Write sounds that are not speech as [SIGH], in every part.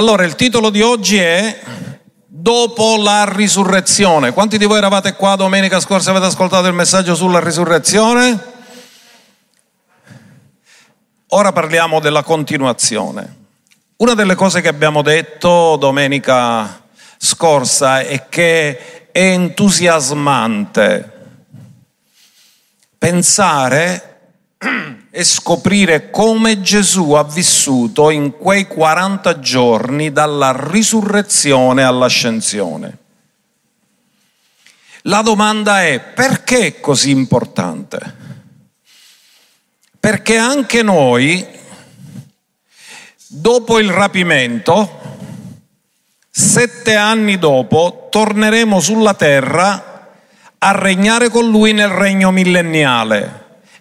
Allora, il titolo di oggi è Dopo la risurrezione. Quanti di voi eravate qua domenica scorsa e avete ascoltato il messaggio sulla risurrezione? Ora parliamo della continuazione. Una delle cose che abbiamo detto domenica scorsa è che è entusiasmante pensare [CLEARS THROAT] e scoprire come Gesù ha vissuto in quei 40 giorni dalla risurrezione all'ascensione. La domanda è perché è così importante? Perché anche noi, dopo il rapimento, sette anni dopo, torneremo sulla terra a regnare con lui nel regno millenniale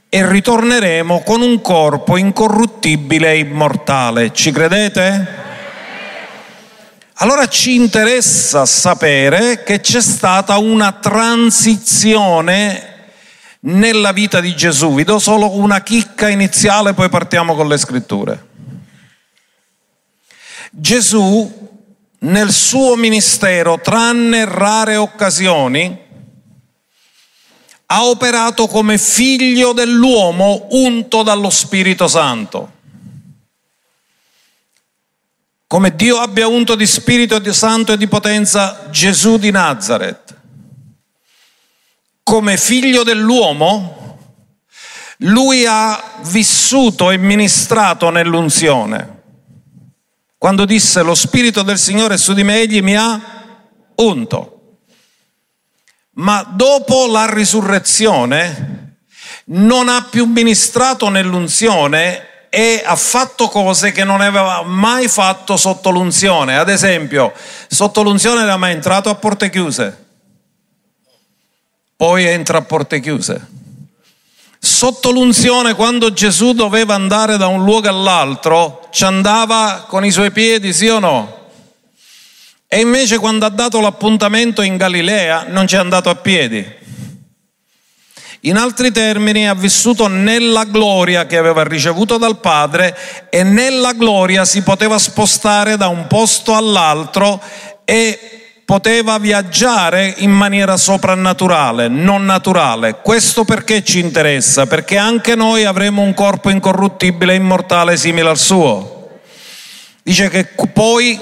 e ritorneremo con un corpo incorruttibile e immortale. Ci credete? Allora ci interessa sapere che c'è stata una transizione nella vita di Gesù. Vi do solo una chicca iniziale, poi partiamo con le scritture. Gesù nel suo ministero, tranne rare occasioni, ha operato come figlio dell'uomo unto dallo Spirito Santo. Come Dio abbia unto di Spirito Santo e di potenza Gesù di Nazareth. Come figlio dell'uomo, lui ha vissuto e ministrato nell'unzione. Quando disse lo Spirito del Signore su di me, egli mi ha unto ma dopo la risurrezione non ha più ministrato nell'unzione e ha fatto cose che non aveva mai fatto sotto l'unzione. Ad esempio, sotto l'unzione era mai entrato a porte chiuse, poi entra a porte chiuse. Sotto l'unzione, quando Gesù doveva andare da un luogo all'altro, ci andava con i suoi piedi, sì o no? E invece quando ha dato l'appuntamento in Galilea non ci è andato a piedi. In altri termini ha vissuto nella gloria che aveva ricevuto dal Padre e nella gloria si poteva spostare da un posto all'altro e poteva viaggiare in maniera soprannaturale, non naturale. Questo perché ci interessa? Perché anche noi avremo un corpo incorruttibile e immortale simile al suo. Dice che poi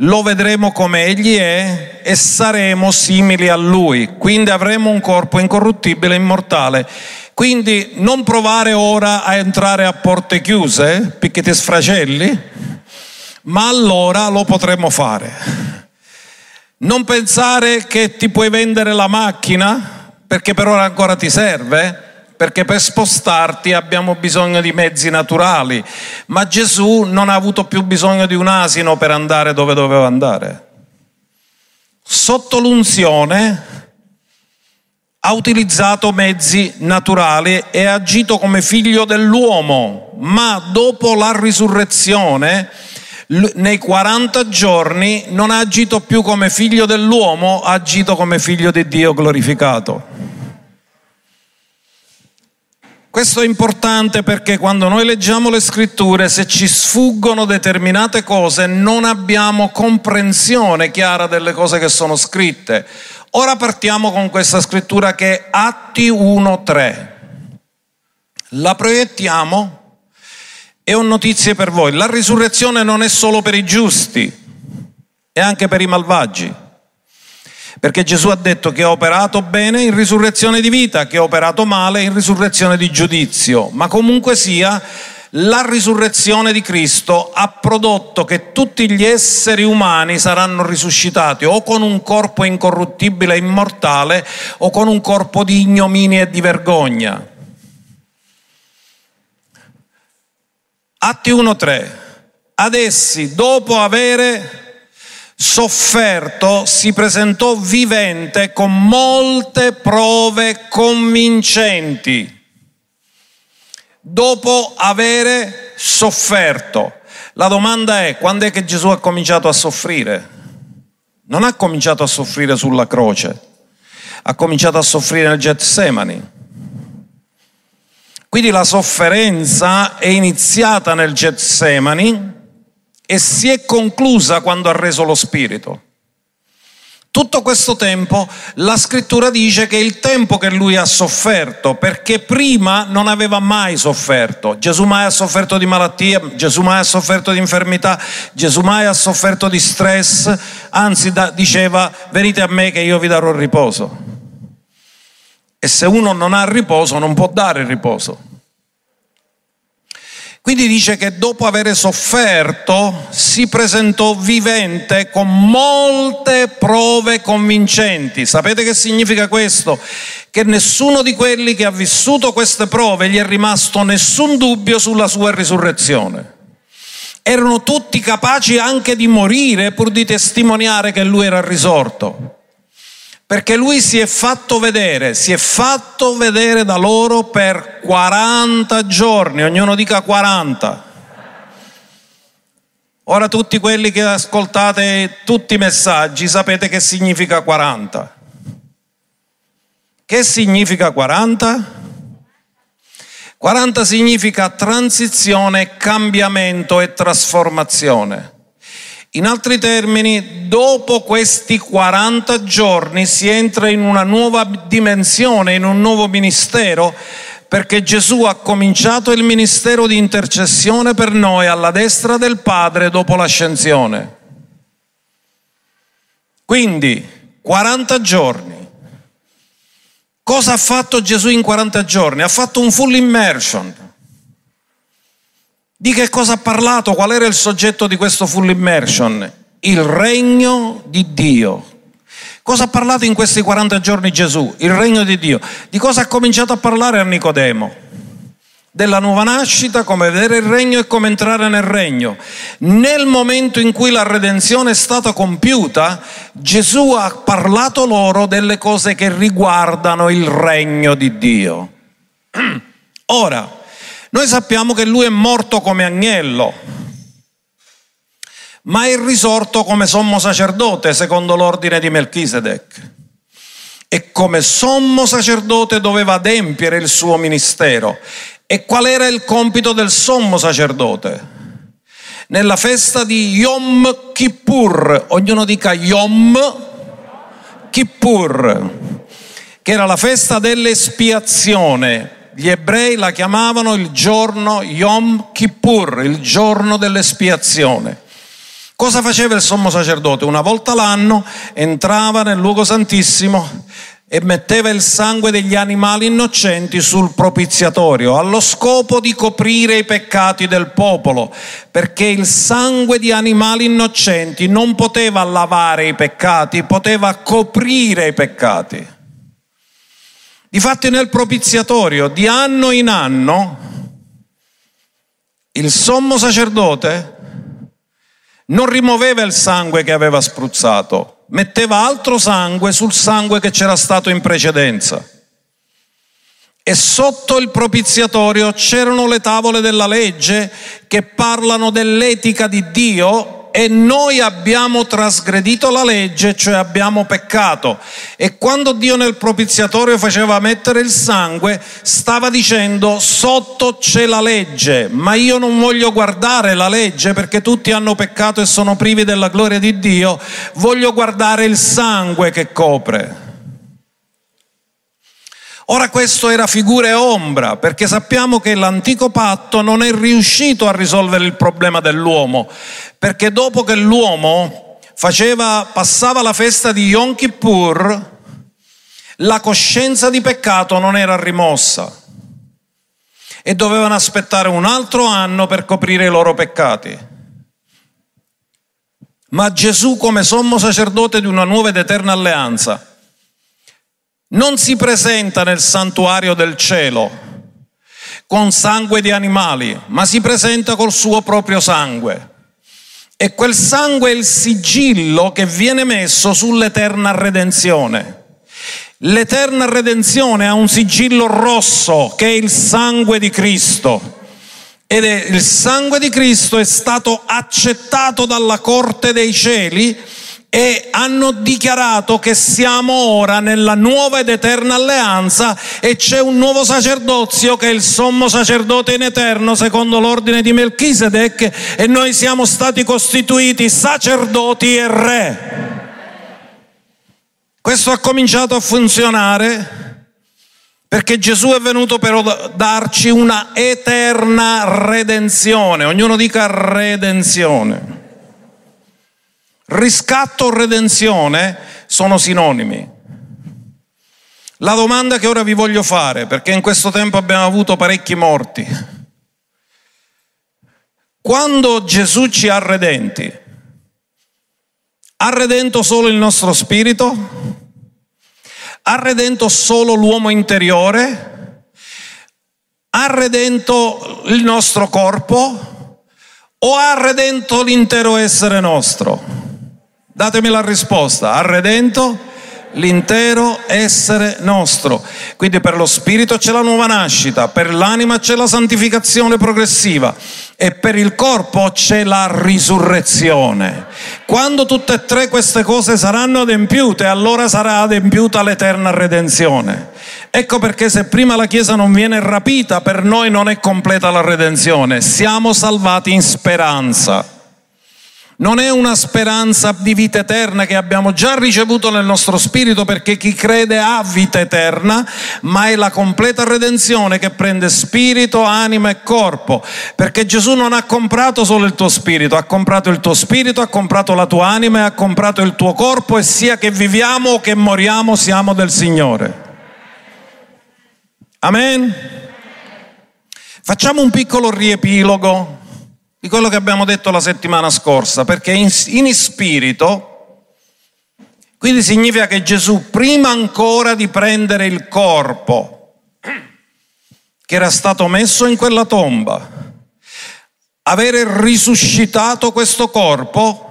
lo vedremo come egli è e saremo simili a lui, quindi avremo un corpo incorruttibile e immortale. Quindi non provare ora a entrare a porte chiuse, perché ti sfracelli, ma allora lo potremo fare. Non pensare che ti puoi vendere la macchina, perché per ora ancora ti serve, perché per spostarti abbiamo bisogno di mezzi naturali, ma Gesù non ha avuto più bisogno di un asino per andare dove doveva andare. Sotto l'unzione ha utilizzato mezzi naturali e ha agito come figlio dell'uomo, ma dopo la risurrezione, nei 40 giorni, non ha agito più come figlio dell'uomo, ha agito come figlio di Dio glorificato. Questo è importante perché quando noi leggiamo le scritture, se ci sfuggono determinate cose, non abbiamo comprensione chiara delle cose che sono scritte. Ora partiamo con questa scrittura che è Atti 1.3. La proiettiamo e ho notizie per voi. La risurrezione non è solo per i giusti, è anche per i malvagi. Perché Gesù ha detto che ha operato bene in risurrezione di vita, che ha operato male in risurrezione di giudizio. Ma comunque sia, la risurrezione di Cristo ha prodotto che tutti gli esseri umani saranno risuscitati o con un corpo incorruttibile e immortale o con un corpo di ignominia e di vergogna. Atti 1.3. Ad essi, dopo avere sofferto, si presentò vivente con molte prove convincenti. Dopo avere sofferto. La domanda è, quando è che Gesù ha cominciato a soffrire? Non ha cominciato a soffrire sulla croce, ha cominciato a soffrire nel Getsemani. Quindi la sofferenza è iniziata nel Getsemani e si è conclusa quando ha reso lo Spirito. Tutto questo tempo la scrittura dice che è il tempo che lui ha sofferto, perché prima non aveva mai sofferto. Gesù mai ha sofferto di malattia, Gesù mai ha sofferto di infermità, Gesù mai ha sofferto di stress, anzi da, diceva venite a me che io vi darò riposo. E se uno non ha riposo non può dare riposo. Quindi dice che dopo aver sofferto si presentò vivente con molte prove convincenti. Sapete che significa questo? Che nessuno di quelli che ha vissuto queste prove gli è rimasto nessun dubbio sulla sua risurrezione. Erano tutti capaci anche di morire pur di testimoniare che lui era risorto. Perché lui si è fatto vedere, si è fatto vedere da loro per 40 giorni, ognuno dica 40. Ora tutti quelli che ascoltate tutti i messaggi sapete che significa 40. Che significa 40? 40 significa transizione, cambiamento e trasformazione. In altri termini, dopo questi 40 giorni si entra in una nuova dimensione, in un nuovo ministero, perché Gesù ha cominciato il ministero di intercessione per noi alla destra del Padre dopo l'ascensione. Quindi, 40 giorni. Cosa ha fatto Gesù in 40 giorni? Ha fatto un full immersion di che cosa ha parlato? Qual era il soggetto di questo full immersion? Il regno di Dio. Cosa ha parlato in questi 40 giorni Gesù? Il regno di Dio. Di cosa ha cominciato a parlare a Nicodemo? Della nuova nascita, come vedere il regno e come entrare nel regno. Nel momento in cui la redenzione è stata compiuta, Gesù ha parlato loro delle cose che riguardano il regno di Dio. [CLEARS THROAT] Ora, noi sappiamo che lui è morto come agnello, ma è risorto come sommo sacerdote secondo l'ordine di Melchisedec. E come sommo sacerdote doveva adempiere il suo ministero. E qual era il compito del sommo sacerdote? Nella festa di Yom Kippur, ognuno dica Yom Kippur, che era la festa dell'espiazione, gli ebrei la chiamavano il giorno Yom Kippur, il giorno dell'espiazione. Cosa faceva il sommo sacerdote? Una volta l'anno entrava nel luogo santissimo e metteva il sangue degli animali innocenti sul propiziatorio, allo scopo di coprire i peccati del popolo, perché il sangue di animali innocenti non poteva lavare i peccati, poteva coprire i peccati. Difatti nel propiziatorio di anno in anno il sommo sacerdote non rimuoveva il sangue che aveva spruzzato, metteva altro sangue sul sangue che c'era stato in precedenza. E sotto il propiziatorio c'erano le tavole della legge che parlano dell'etica di Dio e noi abbiamo trasgredito la legge, cioè abbiamo peccato. E quando Dio nel propiziatorio faceva mettere il sangue, stava dicendo sotto c'è la legge, ma io non voglio guardare la legge perché tutti hanno peccato e sono privi della gloria di Dio, voglio guardare il sangue che copre. Ora questo era figura e ombra, perché sappiamo che l'antico patto non è riuscito a risolvere il problema dell'uomo, perché dopo che l'uomo faceva, passava la festa di Yom Kippur, la coscienza di peccato non era rimossa e dovevano aspettare un altro anno per coprire i loro peccati. Ma Gesù come sommo sacerdote di una nuova ed eterna alleanza, non si presenta nel santuario del cielo con sangue di animali, ma si presenta col suo proprio sangue. E quel sangue è il sigillo che viene messo sull'eterna redenzione. L'eterna redenzione ha un sigillo rosso che è il sangue di Cristo. Ed è il sangue di Cristo è stato accettato dalla corte dei cieli e hanno dichiarato che siamo ora nella nuova ed eterna alleanza e c'è un nuovo sacerdozio che è il sommo sacerdote in eterno secondo l'ordine di Melchisedec e noi siamo stati costituiti sacerdoti e re. Questo ha cominciato a funzionare perché Gesù è venuto per darci una eterna redenzione. Ognuno dica redenzione. Riscatto o redenzione sono sinonimi. La domanda che ora vi voglio fare, perché in questo tempo abbiamo avuto parecchi morti, quando Gesù ci ha redenti, ha redento solo il nostro spirito? Ha redento solo l'uomo interiore? Ha redento il nostro corpo? O ha redento l'intero essere nostro? Datemi la risposta. Ha redento l'intero essere nostro. Quindi per lo spirito c'è la nuova nascita, per l'anima c'è la santificazione progressiva e per il corpo c'è la risurrezione. Quando tutte e tre queste cose saranno adempiute, allora sarà adempiuta l'eterna redenzione. Ecco perché se prima la Chiesa non viene rapita, per noi non è completa la redenzione. Siamo salvati in speranza. Non è una speranza di vita eterna che abbiamo già ricevuto nel nostro spirito perché chi crede ha vita eterna, ma è la completa redenzione che prende spirito, anima e corpo. Perché Gesù non ha comprato solo il tuo spirito, ha comprato il tuo spirito, ha comprato la tua anima e ha comprato il tuo corpo e sia che viviamo o che moriamo siamo del Signore. Amen. Facciamo un piccolo riepilogo di quello che abbiamo detto la settimana scorsa, perché in, in spirito, quindi significa che Gesù, prima ancora di prendere il corpo che era stato messo in quella tomba, avere risuscitato questo corpo,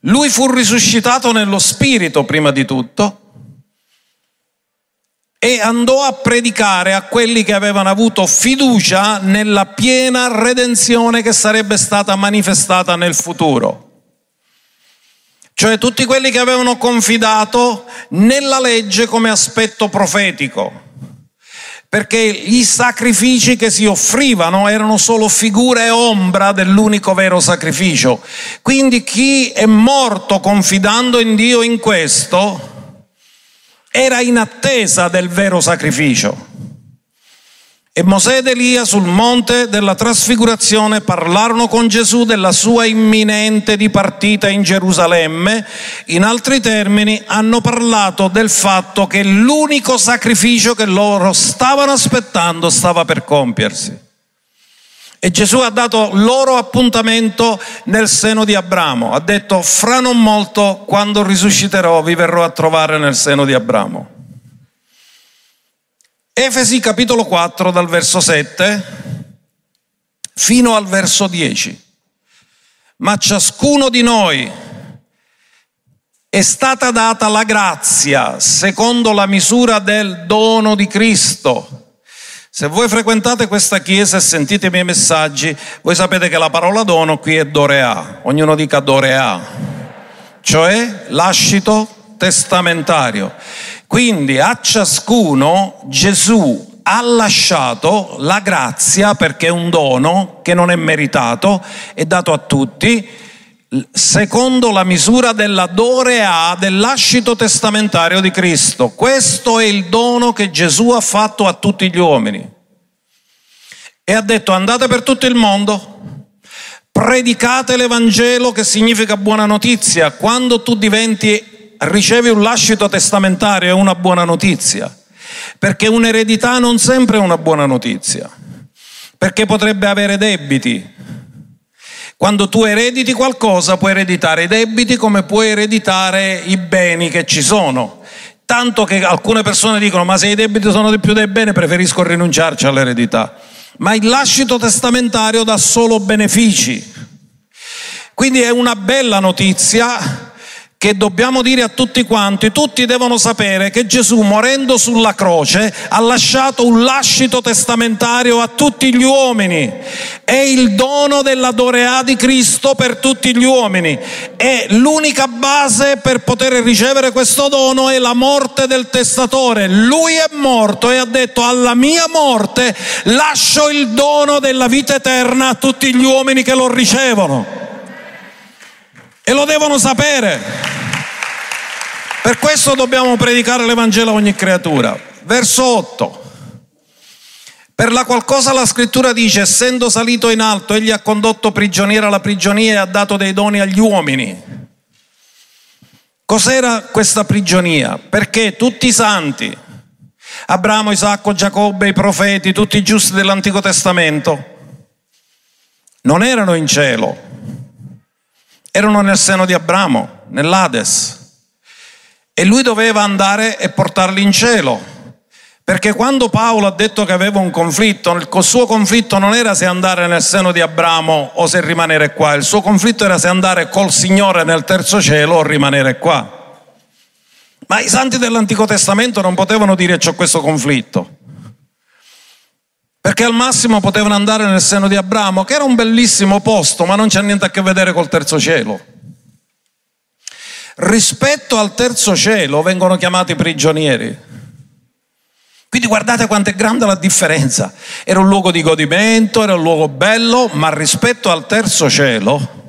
lui fu risuscitato nello spirito prima di tutto, e andò a predicare a quelli che avevano avuto fiducia nella piena redenzione che sarebbe stata manifestata nel futuro. Cioè tutti quelli che avevano confidato nella legge come aspetto profetico, perché i sacrifici che si offrivano erano solo figura e ombra dell'unico vero sacrificio. Quindi chi è morto confidando in Dio in questo, era in attesa del vero sacrificio. E Mosè ed Elia sul monte della trasfigurazione parlarono con Gesù della sua imminente dipartita in Gerusalemme. In altri termini, hanno parlato del fatto che l'unico sacrificio che loro stavano aspettando stava per compiersi. E Gesù ha dato loro appuntamento nel seno di Abramo. Ha detto, fra non molto, quando risusciterò, vi verrò a trovare nel seno di Abramo. Efesi capitolo 4 dal verso 7 fino al verso 10. Ma ciascuno di noi è stata data la grazia secondo la misura del dono di Cristo se voi frequentate questa chiesa e sentite i miei messaggi, voi sapete che la parola dono qui è dorea, ognuno dica dorea, cioè lascito testamentario. Quindi a ciascuno Gesù ha lasciato la grazia perché è un dono che non è meritato, è dato a tutti, secondo la misura della dorea del lascito testamentario di Cristo. Questo è il dono che Gesù ha fatto a tutti gli uomini. E ha detto andate per tutto il mondo, predicate l'Evangelo che significa buona notizia. Quando tu diventi, ricevi un lascito testamentario è una buona notizia, perché un'eredità non sempre è una buona notizia, perché potrebbe avere debiti, quando tu erediti qualcosa puoi ereditare i debiti come puoi ereditare i beni che ci sono. Tanto che alcune persone dicono ma se i debiti sono di più dei beni preferisco rinunciarci all'eredità. Ma il lascito testamentario dà solo benefici. Quindi è una bella notizia che dobbiamo dire a tutti quanti, tutti devono sapere che Gesù morendo sulla croce ha lasciato un lascito testamentario a tutti gli uomini. È il dono della Dorea di Cristo per tutti gli uomini. E l'unica base per poter ricevere questo dono è la morte del testatore. Lui è morto e ha detto alla mia morte lascio il dono della vita eterna a tutti gli uomini che lo ricevono. E lo devono sapere. Per questo dobbiamo predicare l'Evangelo a ogni creatura. Verso 8. Per la qualcosa la scrittura dice, essendo salito in alto, egli ha condotto prigioniera la prigionia e ha dato dei doni agli uomini. Cos'era questa prigionia? Perché tutti i santi, Abramo, Isacco, Giacobbe, i profeti, tutti i giusti dell'Antico Testamento, non erano in cielo, erano nel seno di Abramo, nell'Ades. E lui doveva andare e portarli in cielo. Perché quando Paolo ha detto che aveva un conflitto, il suo conflitto non era se andare nel seno di Abramo o se rimanere qua, il suo conflitto era se andare col Signore nel terzo cielo o rimanere qua. Ma i santi dell'Antico Testamento non potevano dire c'ho questo conflitto. Perché al massimo potevano andare nel seno di Abramo, che era un bellissimo posto, ma non c'ha niente a che vedere col terzo cielo. Rispetto al terzo cielo vengono chiamati prigionieri. Quindi guardate quanto è grande la differenza. Era un luogo di godimento, era un luogo bello, ma rispetto al terzo cielo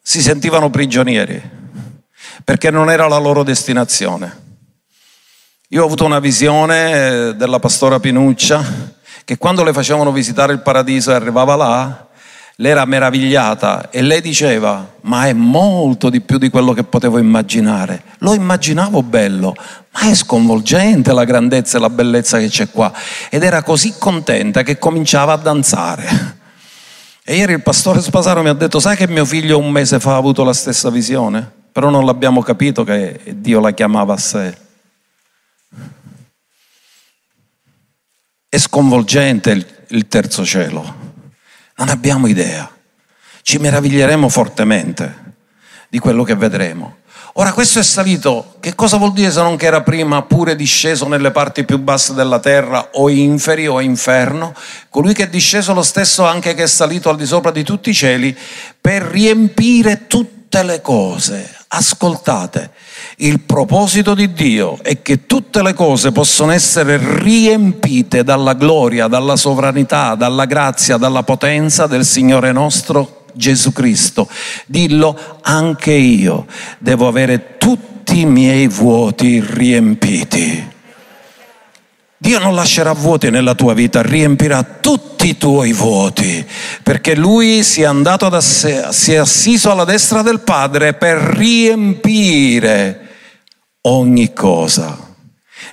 si sentivano prigionieri, perché non era la loro destinazione. Io ho avuto una visione eh, della pastora Pinuccia che quando le facevano visitare il paradiso e arrivava là, lei era meravigliata e lei diceva, ma è molto di più di quello che potevo immaginare. Lo immaginavo bello, ma è sconvolgente la grandezza e la bellezza che c'è qua. Ed era così contenta che cominciava a danzare. E ieri il pastore Spasaro mi ha detto, sai che mio figlio un mese fa ha avuto la stessa visione? Però non l'abbiamo capito che Dio la chiamava a sé. È sconvolgente il terzo cielo. Non abbiamo idea. Ci meraviglieremo fortemente di quello che vedremo. Ora questo è salito, che cosa vuol dire se non che era prima pure disceso nelle parti più basse della terra o inferi o inferno? Colui che è disceso lo stesso anche che è salito al di sopra di tutti i cieli per riempire tutte le cose. Ascoltate, il proposito di Dio è che tutte le cose possono essere riempite dalla gloria, dalla sovranità, dalla grazia, dalla potenza del Signore nostro Gesù Cristo. Dillo, anche io devo avere tutti i miei vuoti riempiti. Dio non lascerà vuoti nella tua vita, riempirà tutti i tuoi vuoti, perché Lui si è andato da sé, si è assiso alla destra del Padre per riempire ogni cosa.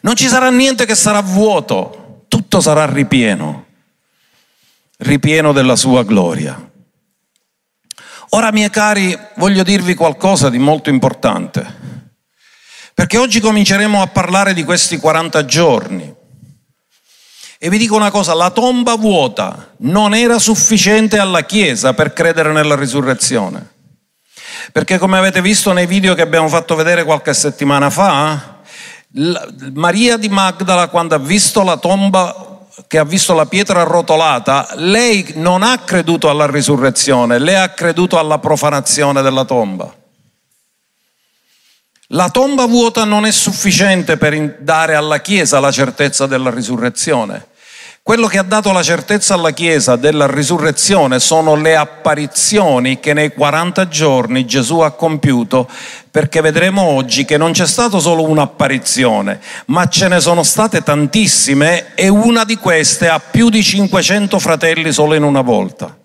Non ci sarà niente che sarà vuoto, tutto sarà ripieno, ripieno della sua gloria. Ora, miei cari, voglio dirvi qualcosa di molto importante, perché oggi cominceremo a parlare di questi 40 giorni. E vi dico una cosa, la tomba vuota non era sufficiente alla Chiesa per credere nella risurrezione. Perché come avete visto nei video che abbiamo fatto vedere qualche settimana fa, Maria di Magdala quando ha visto la tomba che ha visto la pietra arrotolata, lei non ha creduto alla risurrezione, lei ha creduto alla profanazione della tomba. La tomba vuota non è sufficiente per dare alla Chiesa la certezza della risurrezione. Quello che ha dato la certezza alla Chiesa della risurrezione sono le apparizioni che nei 40 giorni Gesù ha compiuto, perché vedremo oggi che non c'è stata solo un'apparizione, ma ce ne sono state tantissime e una di queste ha più di 500 fratelli solo in una volta.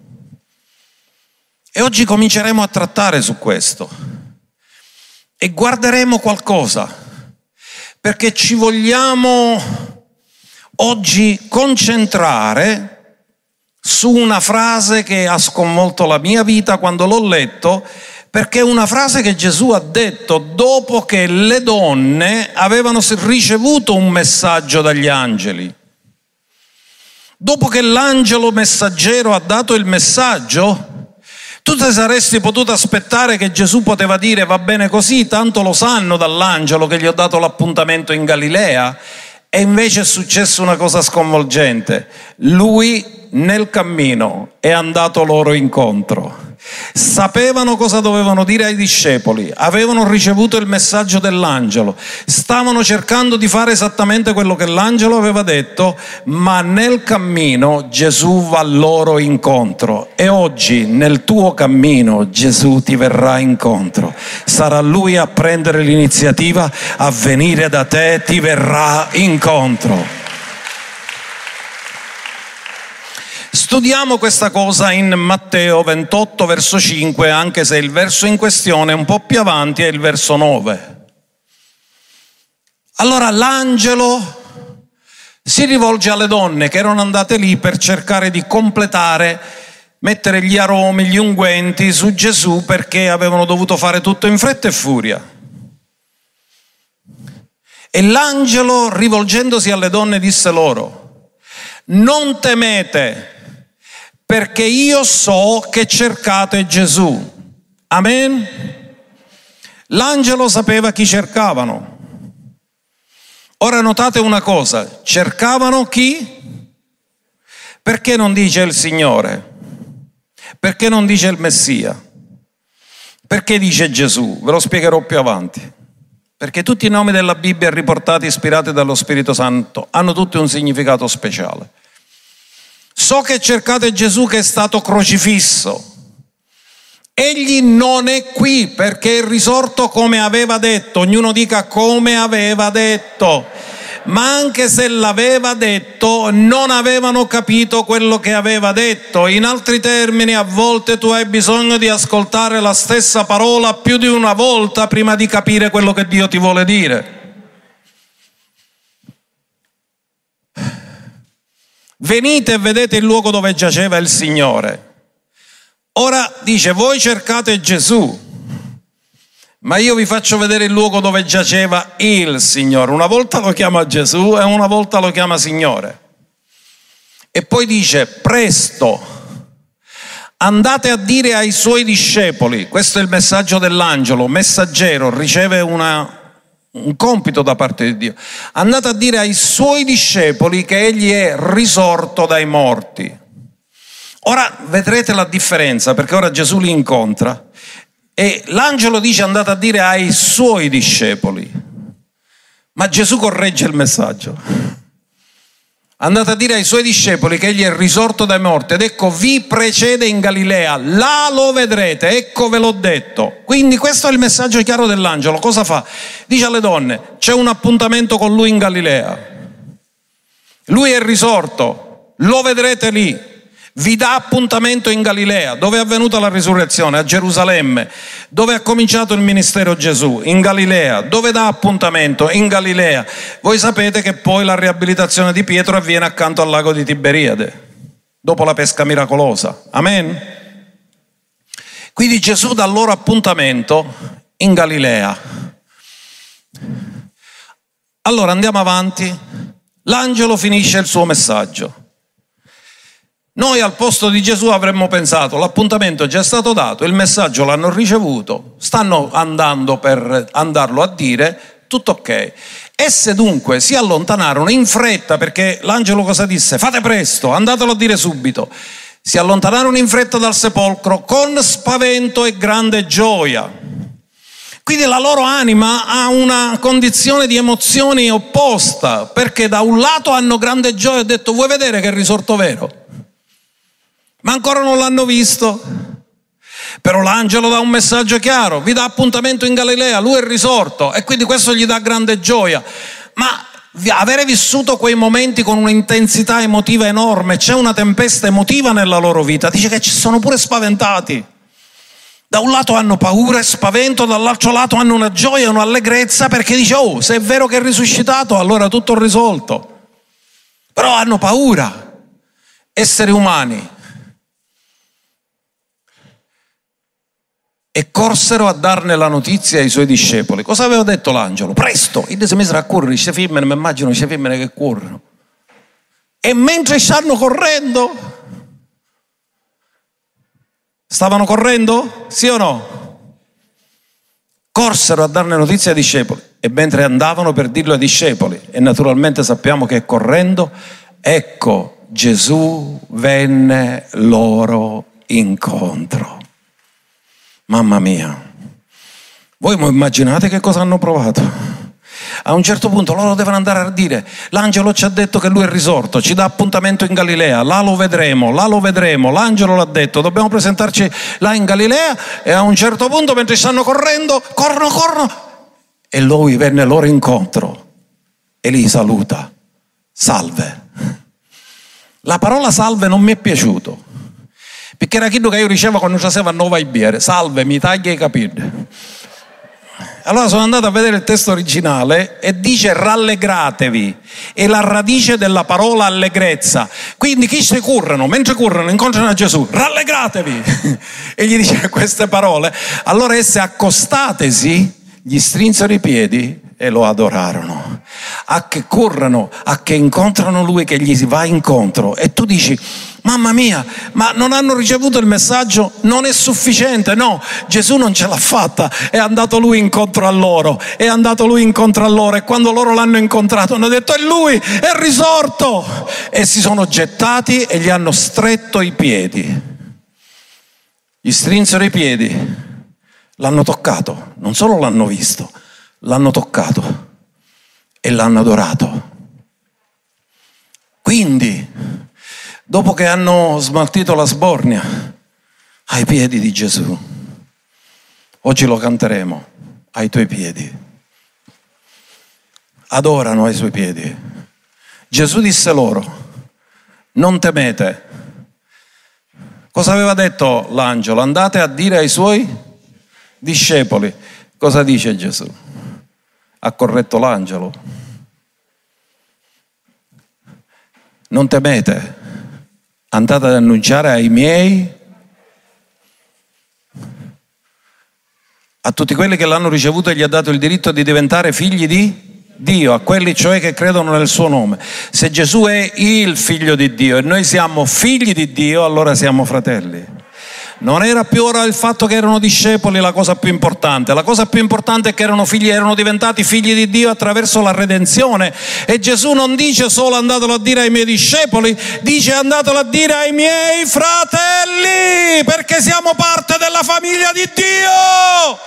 E oggi cominceremo a trattare su questo e guarderemo qualcosa, perché ci vogliamo oggi concentrare su una frase che ha sconvolto la mia vita quando l'ho letto, perché è una frase che Gesù ha detto dopo che le donne avevano ricevuto un messaggio dagli angeli. Dopo che l'angelo messaggero ha dato il messaggio, Tu ti saresti potuto aspettare che Gesù poteva dire va bene così, tanto lo sanno dall'angelo che gli ho dato l'appuntamento in Galilea. E invece è successa una cosa sconvolgente. Lui nel cammino è andato loro incontro sapevano cosa dovevano dire ai discepoli, avevano ricevuto il messaggio dell'angelo, stavano cercando di fare esattamente quello che l'angelo aveva detto, ma nel cammino Gesù va loro incontro e oggi nel tuo cammino Gesù ti verrà incontro. Sarà lui a prendere l'iniziativa, a venire da te, ti verrà incontro. Studiamo questa cosa in Matteo 28 verso 5, anche se il verso in questione un po' più avanti è il verso 9. Allora l'angelo si rivolge alle donne che erano andate lì per cercare di completare, mettere gli aromi, gli unguenti su Gesù perché avevano dovuto fare tutto in fretta e furia. E l'angelo, rivolgendosi alle donne, disse loro, non temete perché io so che cercate Gesù. Amen? L'angelo sapeva chi cercavano. Ora notate una cosa, cercavano chi? Perché non dice il Signore? Perché non dice il Messia? Perché dice Gesù? Ve lo spiegherò più avanti. Perché tutti i nomi della Bibbia riportati ispirati dallo Spirito Santo hanno tutti un significato speciale. So che cercate Gesù che è stato crocifisso. Egli non è qui perché è risorto come aveva detto, ognuno dica come aveva detto. Ma anche se l'aveva detto, non avevano capito quello che aveva detto. In altri termini, a volte tu hai bisogno di ascoltare la stessa parola più di una volta prima di capire quello che Dio ti vuole dire. Venite e vedete il luogo dove giaceva il Signore. Ora dice, voi cercate Gesù, ma io vi faccio vedere il luogo dove giaceva il Signore. Una volta lo chiama Gesù e una volta lo chiama Signore. E poi dice, presto, andate a dire ai suoi discepoli, questo è il messaggio dell'angelo, messaggero, riceve una, un compito da parte di Dio. Andate a dire ai suoi discepoli che egli è risorto dai morti. Ora vedrete la differenza perché ora Gesù li incontra e l'angelo dice andate a dire ai suoi discepoli, ma Gesù corregge il messaggio. Andate a dire ai suoi discepoli che egli è risorto dai morti ed ecco vi precede in Galilea, là lo vedrete, ecco ve l'ho detto. Quindi questo è il messaggio chiaro dell'angelo. Cosa fa? Dice alle donne, c'è un appuntamento con lui in Galilea. Lui è risorto, lo vedrete lì vi dà appuntamento in Galilea, dove è avvenuta la risurrezione, a Gerusalemme, dove ha cominciato il ministero Gesù, in Galilea, dove dà appuntamento? In Galilea. Voi sapete che poi la riabilitazione di Pietro avviene accanto al lago di Tiberiade, dopo la pesca miracolosa. Amen? Quindi Gesù dà loro appuntamento in Galilea. Allora andiamo avanti. L'angelo finisce il suo messaggio. Noi al posto di Gesù avremmo pensato l'appuntamento è già stato dato, il messaggio l'hanno ricevuto, stanno andando per andarlo a dire, tutto ok. Esse dunque si allontanarono in fretta perché l'angelo cosa disse? Fate presto, andatelo a dire subito. Si allontanarono in fretta dal sepolcro con spavento e grande gioia. Quindi la loro anima ha una condizione di emozioni opposta, perché da un lato hanno grande gioia e detto vuoi vedere che è risorto vero? Ma ancora non l'hanno visto. Però l'angelo dà un messaggio chiaro, vi dà appuntamento in Galilea, lui è risorto e quindi questo gli dà grande gioia. Ma avere vissuto quei momenti con un'intensità emotiva enorme, c'è una tempesta emotiva nella loro vita, dice che ci sono pure spaventati. Da un lato hanno paura e spavento, dall'altro lato hanno una gioia e un'allegrezza perché dice, oh, se è vero che è risuscitato, allora tutto è risolto. Però hanno paura. Esseri umani, e corsero a darne la notizia ai suoi discepoli. Cosa aveva detto l'angelo? Presto! E si misero a correre, queste femmine, mi immagino queste femmine che corrono. E mentre stanno correndo, Stavano correndo? Sì o no? Corsero a darne notizia ai discepoli e mentre andavano per dirlo ai discepoli, e naturalmente sappiamo che correndo, ecco Gesù venne loro incontro. Mamma mia, voi immaginate che cosa hanno provato? A un certo punto loro devono andare a dire, l'angelo ci ha detto che lui è risorto, ci dà appuntamento in Galilea, là lo vedremo, là lo vedremo, l'angelo l'ha detto, dobbiamo presentarci là in Galilea e a un certo punto mentre stanno correndo, corrono, corrono e lui venne loro incontro e li saluta, salve. La parola salve non mi è piaciuto, perché era quello che io ricevo quando facevo a Nova Ibiere, salve, mi taglia i capelli. Allora sono andato a vedere il testo originale e dice rallegratevi, è la radice della parola allegrezza. Quindi chi si currano, mentre currano, incontrano Gesù, rallegratevi. [LAUGHS] e gli dice queste parole. Allora esse accostatesi, gli strinsero i piedi e lo adorarono. A che corrono, a che incontrano lui che gli si va incontro. E tu dici, Mamma mia, ma non hanno ricevuto il messaggio? Non è sufficiente, no, Gesù non ce l'ha fatta, è andato lui incontro a loro, è andato lui incontro a loro. E quando loro l'hanno incontrato hanno detto è lui, è risorto. E si sono gettati e gli hanno stretto i piedi, gli strinsero i piedi, l'hanno toccato, non solo l'hanno visto, l'hanno toccato e l'hanno adorato. Quindi, dopo che hanno smaltito la sbornia ai piedi di Gesù. Oggi lo canteremo ai tuoi piedi. Adorano ai suoi piedi. Gesù disse loro, non temete. Cosa aveva detto l'angelo? Andate a dire ai suoi discepoli. Cosa dice Gesù? Ha corretto l'angelo. Non temete, andate ad annunciare ai miei, a tutti quelli che l'hanno ricevuto e gli ha dato il diritto di diventare figli di Dio, a quelli cioè che credono nel suo nome. Se Gesù è il figlio di Dio e noi siamo figli di Dio, allora siamo fratelli. Non era più ora il fatto che erano discepoli la cosa più importante, la cosa più importante è che erano figli, erano diventati figli di Dio attraverso la redenzione. E Gesù non dice solo andatelo a dire ai miei discepoli, dice andatelo a dire ai miei fratelli, perché siamo parte della famiglia di Dio.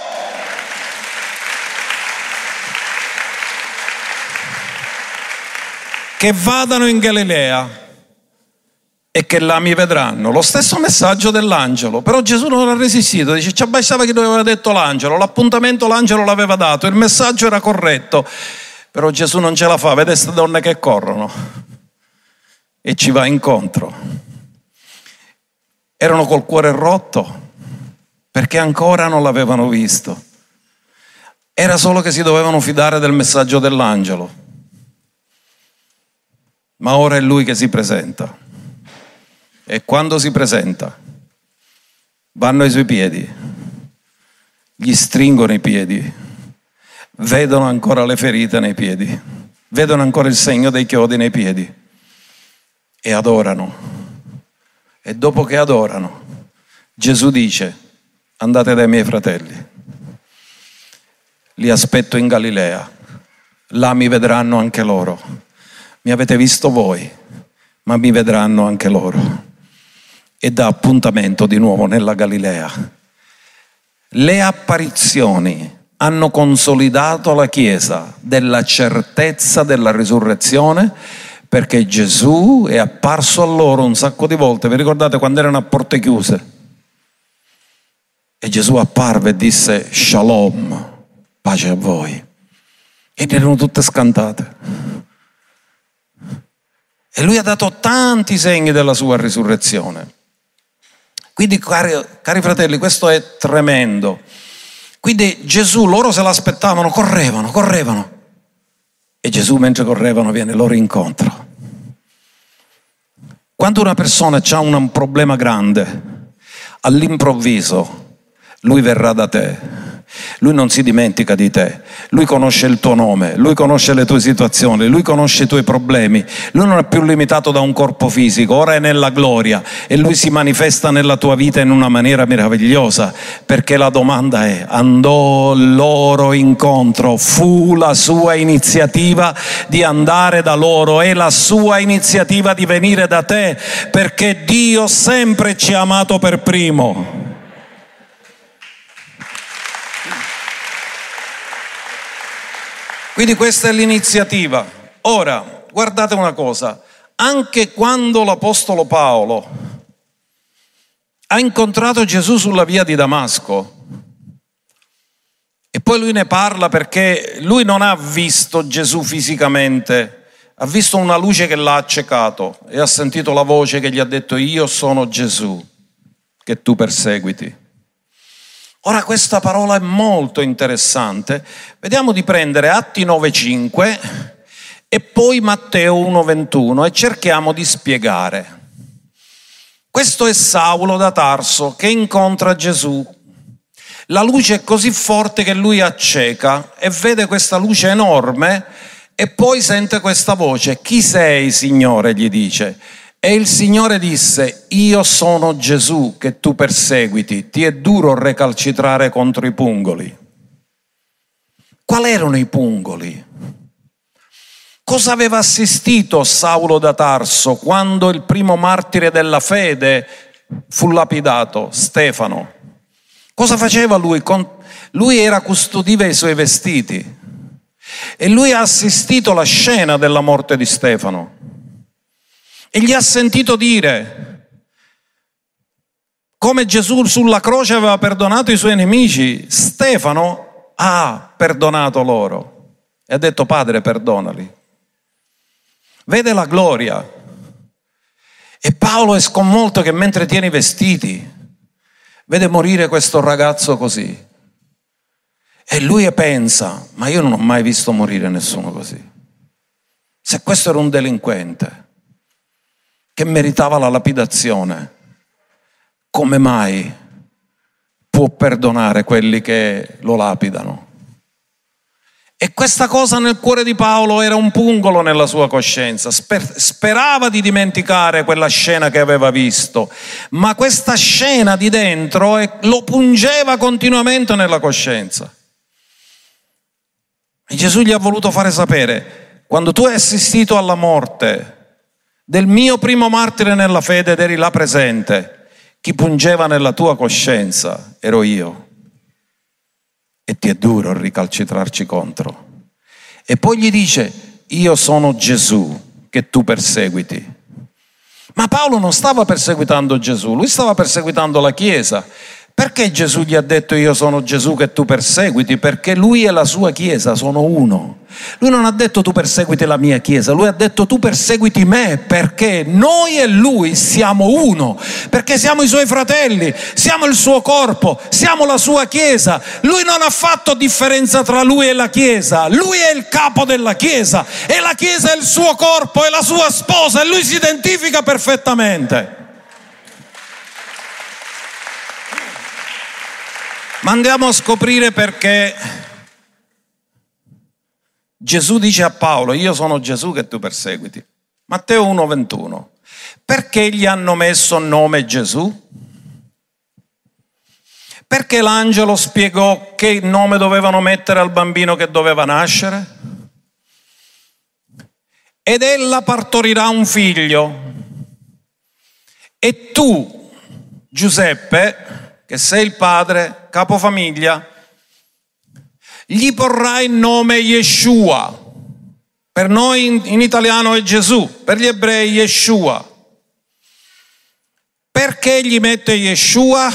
Che vadano in Galilea e che là mi vedranno. Lo stesso messaggio dell'angelo, però Gesù non ha resistito, dice ci bastava che aveva detto l'angelo, l'appuntamento l'angelo l'aveva dato, il messaggio era corretto, però Gesù non ce la fa, vede queste donne che corrono e ci va incontro. Erano col cuore rotto perché ancora non l'avevano visto. Era solo che si dovevano fidare del messaggio dell'angelo. Ma ora è lui che si presenta e quando si presenta vanno ai suoi piedi, gli stringono i piedi, vedono ancora le ferite nei piedi, vedono ancora il segno dei chiodi nei piedi e adorano. E dopo che adorano, Gesù dice, andate dai miei fratelli, li aspetto in Galilea, là mi vedranno anche loro. Mi avete visto voi, ma mi vedranno anche loro e dà appuntamento di nuovo nella Galilea. Le apparizioni hanno consolidato la Chiesa della certezza della risurrezione perché Gesù è apparso a loro un sacco di volte. Vi ricordate quando erano a porte chiuse? E Gesù apparve e disse Shalom, pace a voi. Ed erano tutte scantate. E lui ha dato tanti segni della sua risurrezione. Quindi, cari, cari fratelli, questo è tremendo. Quindi Gesù, loro se l'aspettavano, correvano, correvano. E Gesù mentre correvano viene loro incontro. Quando una persona ha un problema grande, all'improvviso lui verrà da te Lui non si dimentica di te, lui conosce il tuo nome, lui conosce le tue situazioni, lui conosce i tuoi problemi, lui non è più limitato da un corpo fisico, ora è nella gloria e lui si manifesta nella tua vita in una maniera meravigliosa, perché la domanda è, andò loro incontro, fu la sua iniziativa di andare da loro, è la sua iniziativa di venire da te, perché Dio sempre ci ha amato per primo. Quindi questa è l'iniziativa. Ora, guardate una cosa, anche quando l'Apostolo Paolo ha incontrato Gesù sulla via di Damasco, e poi lui ne parla perché lui non ha visto Gesù fisicamente, ha visto una luce che l'ha accecato e ha sentito la voce che gli ha detto io sono Gesù che tu perseguiti. Ora questa parola è molto interessante. Vediamo di prendere Atti 9.5 e poi Matteo 1.21 e cerchiamo di spiegare. Questo è Saulo da Tarso che incontra Gesù. La luce è così forte che lui acceca e vede questa luce enorme e poi sente questa voce. Chi sei, Signore? gli dice. E il Signore disse, io sono Gesù che tu perseguiti, ti è duro recalcitrare contro i pungoli. Quali erano i pungoli? Cosa aveva assistito Saulo da Tarso quando il primo martire della fede fu lapidato, Stefano? Cosa faceva lui? Lui era custodiva i suoi vestiti e lui ha assistito alla scena della morte di Stefano e gli ha sentito dire come Gesù sulla croce aveva perdonato i suoi nemici, Stefano ha perdonato loro e ha detto Padre perdonali. Vede la gloria. E Paolo è sconvolto che mentre tiene i vestiti vede morire questo ragazzo così. E lui pensa, ma io non ho mai visto morire nessuno così. Se questo era un delinquente, che meritava la lapidazione, come mai può perdonare quelli che lo lapidano? E questa cosa nel cuore di Paolo era un pungolo nella sua coscienza. Sperava di dimenticare quella scena che aveva visto, ma questa scena di dentro lo pungeva continuamente nella coscienza. E Gesù gli ha voluto fare sapere, quando tu hai assistito alla morte del mio primo martire nella fede ed eri là presente, chi pungeva nella tua coscienza ero io. E ti è duro ricalcitrarci contro. E poi gli dice, io sono Gesù che tu perseguiti. Ma Paolo non stava perseguitando Gesù, lui stava perseguitando la Chiesa perché Gesù gli ha detto io sono Gesù che tu perseguiti? Perché lui e la sua Chiesa sono uno. Lui non ha detto tu perseguiti la mia Chiesa, lui ha detto tu perseguiti me perché noi e lui siamo uno, perché siamo i suoi fratelli, siamo il suo corpo, siamo la sua Chiesa. Lui non ha fatto differenza tra lui e la Chiesa, lui è il capo della Chiesa e la Chiesa è il suo corpo, è la sua sposa e lui si identifica perfettamente. Ma andiamo a scoprire perché Gesù dice a Paolo, io sono Gesù che tu perseguiti. Matteo 1:21. Perché gli hanno messo nome Gesù? Perché l'angelo spiegò che nome dovevano mettere al bambino che doveva nascere? Ed ella partorirà un figlio. E tu, Giuseppe, che sei il padre, capofamiglia, gli porrai il nome Yeshua. Per noi in, in italiano è Gesù, per gli ebrei Yeshua. Perché gli mette Yeshua?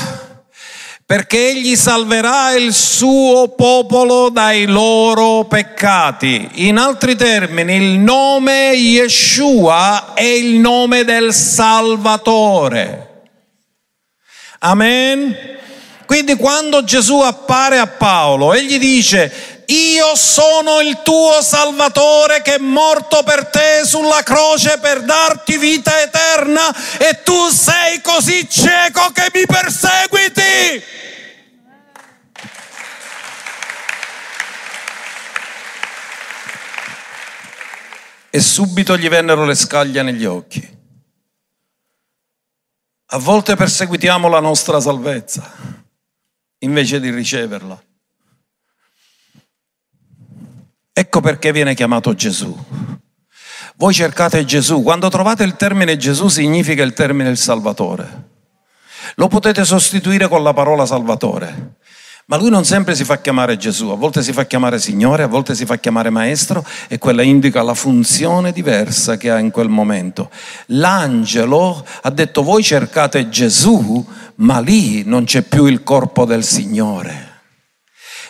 Perché egli salverà il suo popolo dai loro peccati. In altri termini, il nome Yeshua è il nome del Salvatore. Amen. Quindi quando Gesù appare a Paolo e gli dice, io sono il tuo Salvatore che è morto per te sulla croce per darti vita eterna e tu sei così cieco che mi perseguiti. E subito gli vennero le scaglie negli occhi. A volte perseguitiamo la nostra salvezza invece di riceverla. Ecco perché viene chiamato Gesù. Voi cercate Gesù, quando trovate il termine Gesù significa il termine il Salvatore. Lo potete sostituire con la parola Salvatore. Ma lui non sempre si fa chiamare Gesù, a volte si fa chiamare Signore, a volte si fa chiamare Maestro e quella indica la funzione diversa che ha in quel momento. L'angelo ha detto voi cercate Gesù, ma lì non c'è più il corpo del Signore.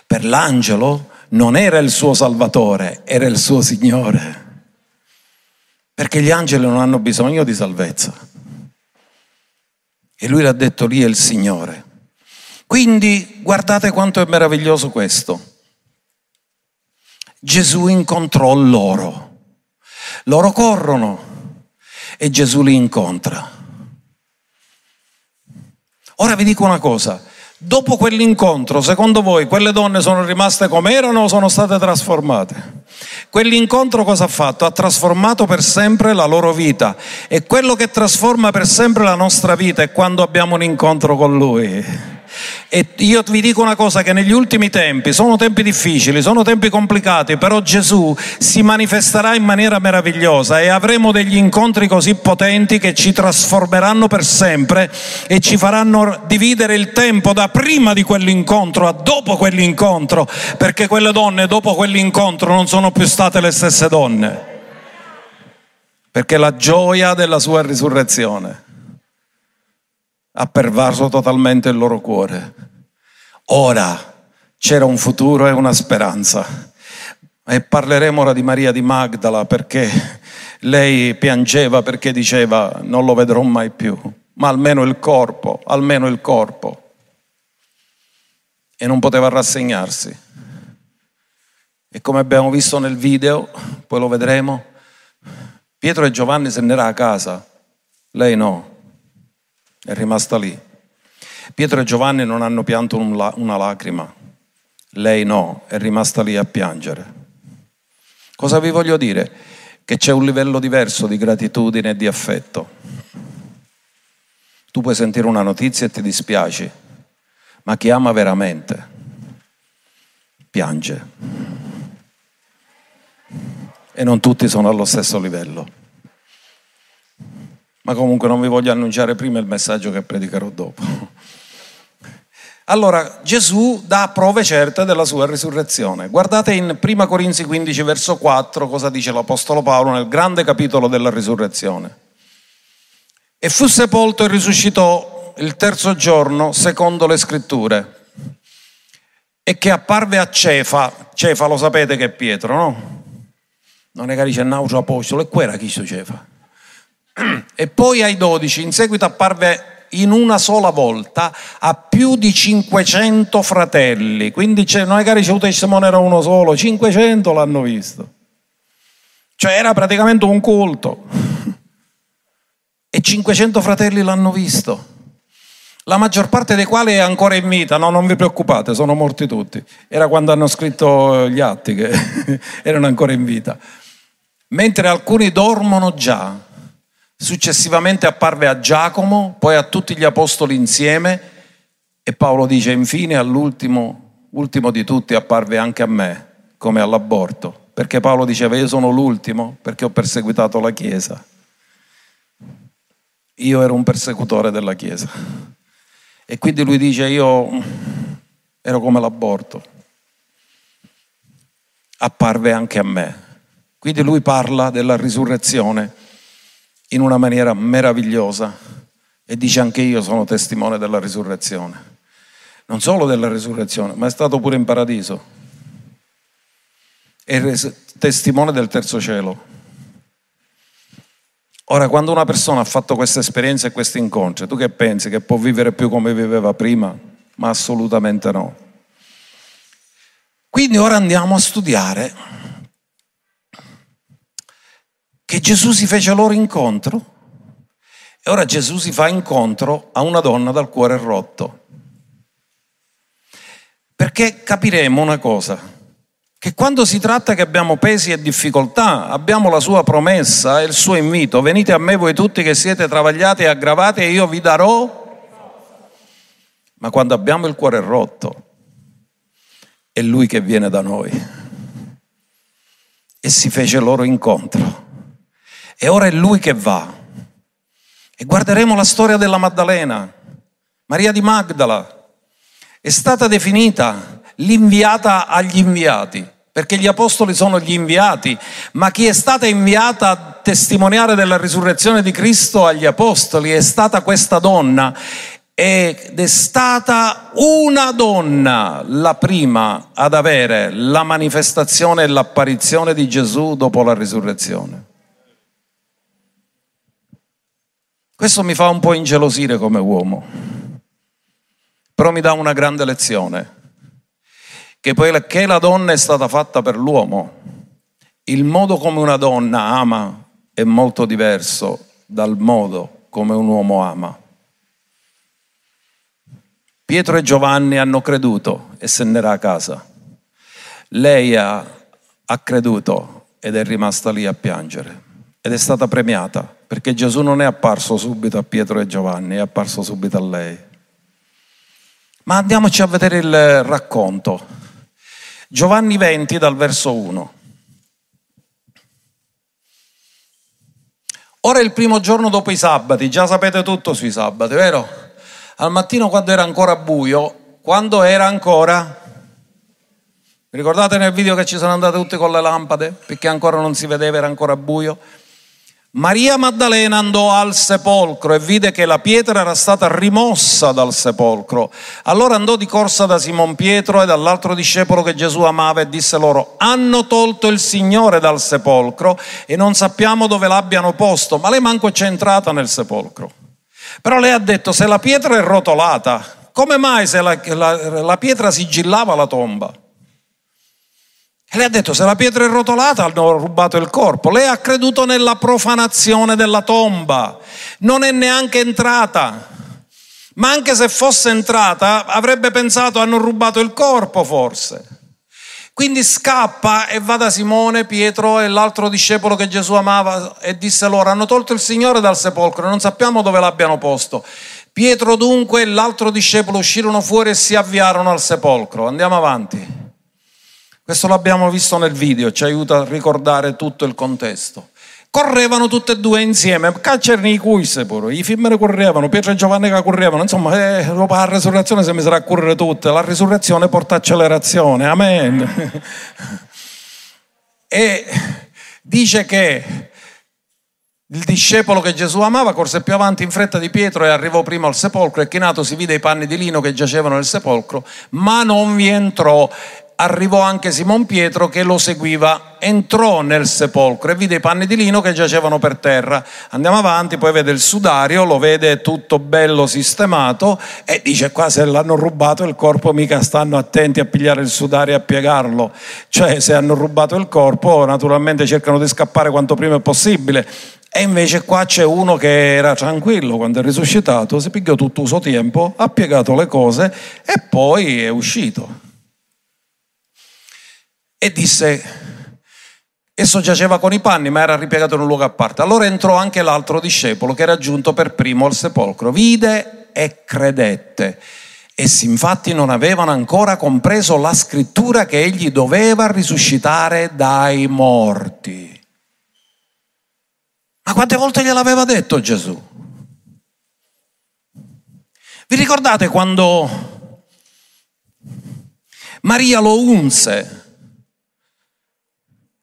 Per l'angelo non era il suo Salvatore, era il suo Signore. Perché gli angeli non hanno bisogno di salvezza. E lui l'ha detto lì è il Signore. Quindi guardate quanto è meraviglioso questo. Gesù incontrò loro. Loro corrono e Gesù li incontra. Ora vi dico una cosa, dopo quell'incontro, secondo voi, quelle donne sono rimaste come erano o sono state trasformate? Quell'incontro cosa ha fatto? Ha trasformato per sempre la loro vita e quello che trasforma per sempre la nostra vita è quando abbiamo un incontro con Lui. E io vi dico una cosa che negli ultimi tempi sono tempi difficili, sono tempi complicati, però Gesù si manifesterà in maniera meravigliosa e avremo degli incontri così potenti che ci trasformeranno per sempre e ci faranno dividere il tempo da prima di quell'incontro a dopo quell'incontro, perché quelle donne dopo quell'incontro non sono più state le stesse donne, perché la gioia della sua risurrezione ha pervaso totalmente il loro cuore. Ora c'era un futuro e una speranza. E parleremo ora di Maria di Magdala perché lei piangeva perché diceva non lo vedrò mai più, ma almeno il corpo, almeno il corpo. E non poteva rassegnarsi. E come abbiamo visto nel video, poi lo vedremo, Pietro e Giovanni se n'era a casa, lei no è rimasta lì. Pietro e Giovanni non hanno pianto una lacrima, lei no, è rimasta lì a piangere. Cosa vi voglio dire? Che c'è un livello diverso di gratitudine e di affetto. Tu puoi sentire una notizia e ti dispiaci, ma chi ama veramente piange. E non tutti sono allo stesso livello ma comunque non vi voglio annunciare prima il messaggio che predicherò dopo. [LAUGHS] Allora Gesù dà prove certe della sua risurrezione. Guardate in 1 Corinzi 15 verso 4 cosa dice l'Apostolo Paolo nel grande capitolo della risurrezione. E fu sepolto e risuscitò il terzo giorno secondo le scritture e che apparve a Cefa, Cefa lo sapete che è Pietro, no? Non è che dice un apostolo, e qua era chi su Cefa? E poi ai dodici, in seguito apparve in una sola volta a più di 500 fratelli, quindi non è che ricevuto il testimone era uno solo, 500 l'hanno visto. Cioè era praticamente un culto. E 500 fratelli l'hanno visto. La maggior parte dei quali è ancora in vita, no, non vi preoccupate, sono morti tutti. Era quando hanno scritto gli atti che [LAUGHS] erano ancora in vita. Mentre alcuni dormono già, Successivamente apparve a Giacomo, poi a tutti gli apostoli insieme e Paolo dice infine all'ultimo, ultimo di tutti apparve anche a me, come all'aborto, perché Paolo diceva io sono l'ultimo perché ho perseguitato la Chiesa. Io ero un persecutore della Chiesa. E quindi lui dice io ero come l'aborto. Apparve anche a me. Quindi lui parla della risurrezione in una maniera meravigliosa e dice anche io sono testimone della risurrezione. Non solo della risurrezione, ma è stato pure in paradiso. È testimone del terzo cielo. Ora, quando una persona ha fatto questa esperienza e questi incontri, tu che pensi che può vivere più come viveva prima? Ma assolutamente no. Quindi ora andiamo a studiare che Gesù si fece loro incontro e ora Gesù si fa incontro a una donna dal cuore rotto. Perché capiremo una cosa, che quando si tratta che abbiamo pesi e difficoltà, abbiamo la sua promessa e il suo invito, venite a me voi tutti che siete travagliati e aggravati e io vi darò. Ma quando abbiamo il cuore rotto, è lui che viene da noi. E si fece loro incontro. E ora è lui che va. E guarderemo la storia della Maddalena, Maria di Magdala. È stata definita l'inviata agli inviati, perché gli apostoli sono gli inviati, ma chi è stata inviata a testimoniare della risurrezione di Cristo agli apostoli è stata questa donna ed è stata una donna la prima ad avere la manifestazione e l'apparizione di Gesù dopo la risurrezione. Questo mi fa un po' ingelosire come uomo, però mi dà una grande lezione che poiché la donna è stata fatta per l'uomo, il modo come una donna ama è molto diverso dal modo come un uomo ama. Pietro e Giovanni hanno creduto e se n'era a casa. Lei ha, ha creduto ed è rimasta lì a piangere ed è stata premiata perché Gesù non è apparso subito a Pietro e Giovanni, è apparso subito a lei. Ma andiamoci a vedere il racconto. Giovanni 20 dal verso 1. Ora è il primo giorno dopo i sabati, già sapete tutto sui sabati, vero? Al mattino quando era ancora buio, quando era ancora... Ricordate nel video che ci sono andate tutte con le lampade perché ancora non si vedeva, era ancora buio? Maria Maddalena andò al sepolcro e vide che la pietra era stata rimossa dal sepolcro. Allora andò di corsa da Simon Pietro e dall'altro discepolo che Gesù amava e disse loro, hanno tolto il Signore dal sepolcro e non sappiamo dove l'abbiano posto, ma lei manco c'è entrata nel sepolcro. Però lei ha detto, se la pietra è rotolata, come mai se la, la, la pietra sigillava la tomba? E lei ha detto, se la pietra è rotolata hanno rubato il corpo. Lei ha creduto nella profanazione della tomba. Non è neanche entrata. Ma anche se fosse entrata, avrebbe pensato hanno rubato il corpo forse. Quindi scappa e va da Simone, Pietro e l'altro discepolo che Gesù amava e disse loro, hanno tolto il Signore dal sepolcro, non sappiamo dove l'abbiano posto. Pietro dunque e l'altro discepolo uscirono fuori e si avviarono al sepolcro. Andiamo avanti. Questo l'abbiamo visto nel video, ci aiuta a ricordare tutto il contesto. Correvano tutte e due insieme, caccerni i cuisse pure, i femmine correvano, Pietro e Giovanni che correvano, insomma, eh, dopo la resurrezione si misero a correre tutte, la resurrezione porta accelerazione, amen. [LAUGHS] e dice che il discepolo che Gesù amava corse più avanti in fretta di Pietro e arrivò prima al sepolcro e chinato si vide i panni di lino che giacevano nel sepolcro, ma non vi entrò arrivò anche Simon Pietro che lo seguiva, entrò nel sepolcro e vide i panni di lino che giacevano per terra. Andiamo avanti, poi vede il sudario, lo vede tutto bello sistemato e dice qua se l'hanno rubato il corpo mica stanno attenti a pigliare il sudario e a piegarlo. Cioè se hanno rubato il corpo naturalmente cercano di scappare quanto prima è possibile. E invece qua c'è uno che era tranquillo quando è risuscitato, si pigliò tutto il suo tempo, ha piegato le cose e poi è uscito e disse, esso giaceva con i panni ma era ripiegato in un luogo a parte. Allora entrò anche l'altro discepolo che era giunto per primo al sepolcro, vide e credette. Essi infatti non avevano ancora compreso la scrittura che egli doveva risuscitare dai morti. Ma quante volte gliel'aveva detto Gesù? Vi ricordate quando Maria lo unse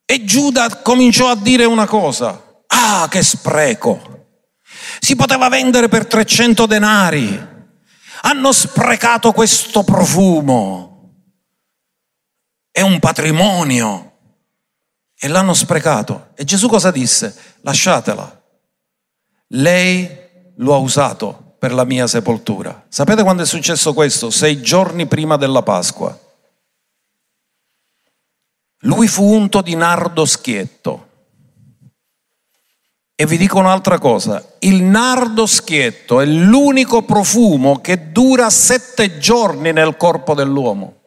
e Giuda cominciò a dire una cosa, ah che spreco, si poteva vendere per 300 denari, hanno sprecato questo profumo, è un patrimonio e l'hanno sprecato. E Gesù cosa disse? Lasciatela, lei lo ha usato per la mia sepoltura. Sapete quando è successo questo? Sei giorni prima della Pasqua. Lui fu unto di nardo schietto. E vi dico un'altra cosa, il nardo schietto è l'unico profumo che dura sette giorni nel corpo dell'uomo.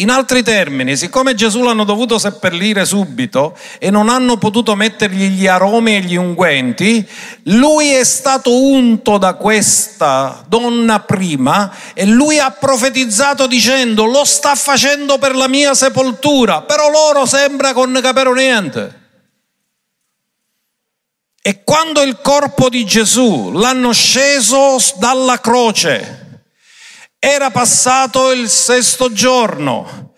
In altri termini, siccome Gesù l'hanno dovuto seppellire subito e non hanno potuto mettergli gli aromi e gli unguenti, lui è stato unto da questa donna prima e lui ha profetizzato dicendo lo sta facendo per la mia sepoltura, però loro sembra con capero niente. E quando il corpo di Gesù l'hanno sceso dalla croce, era passato il sesto giorno.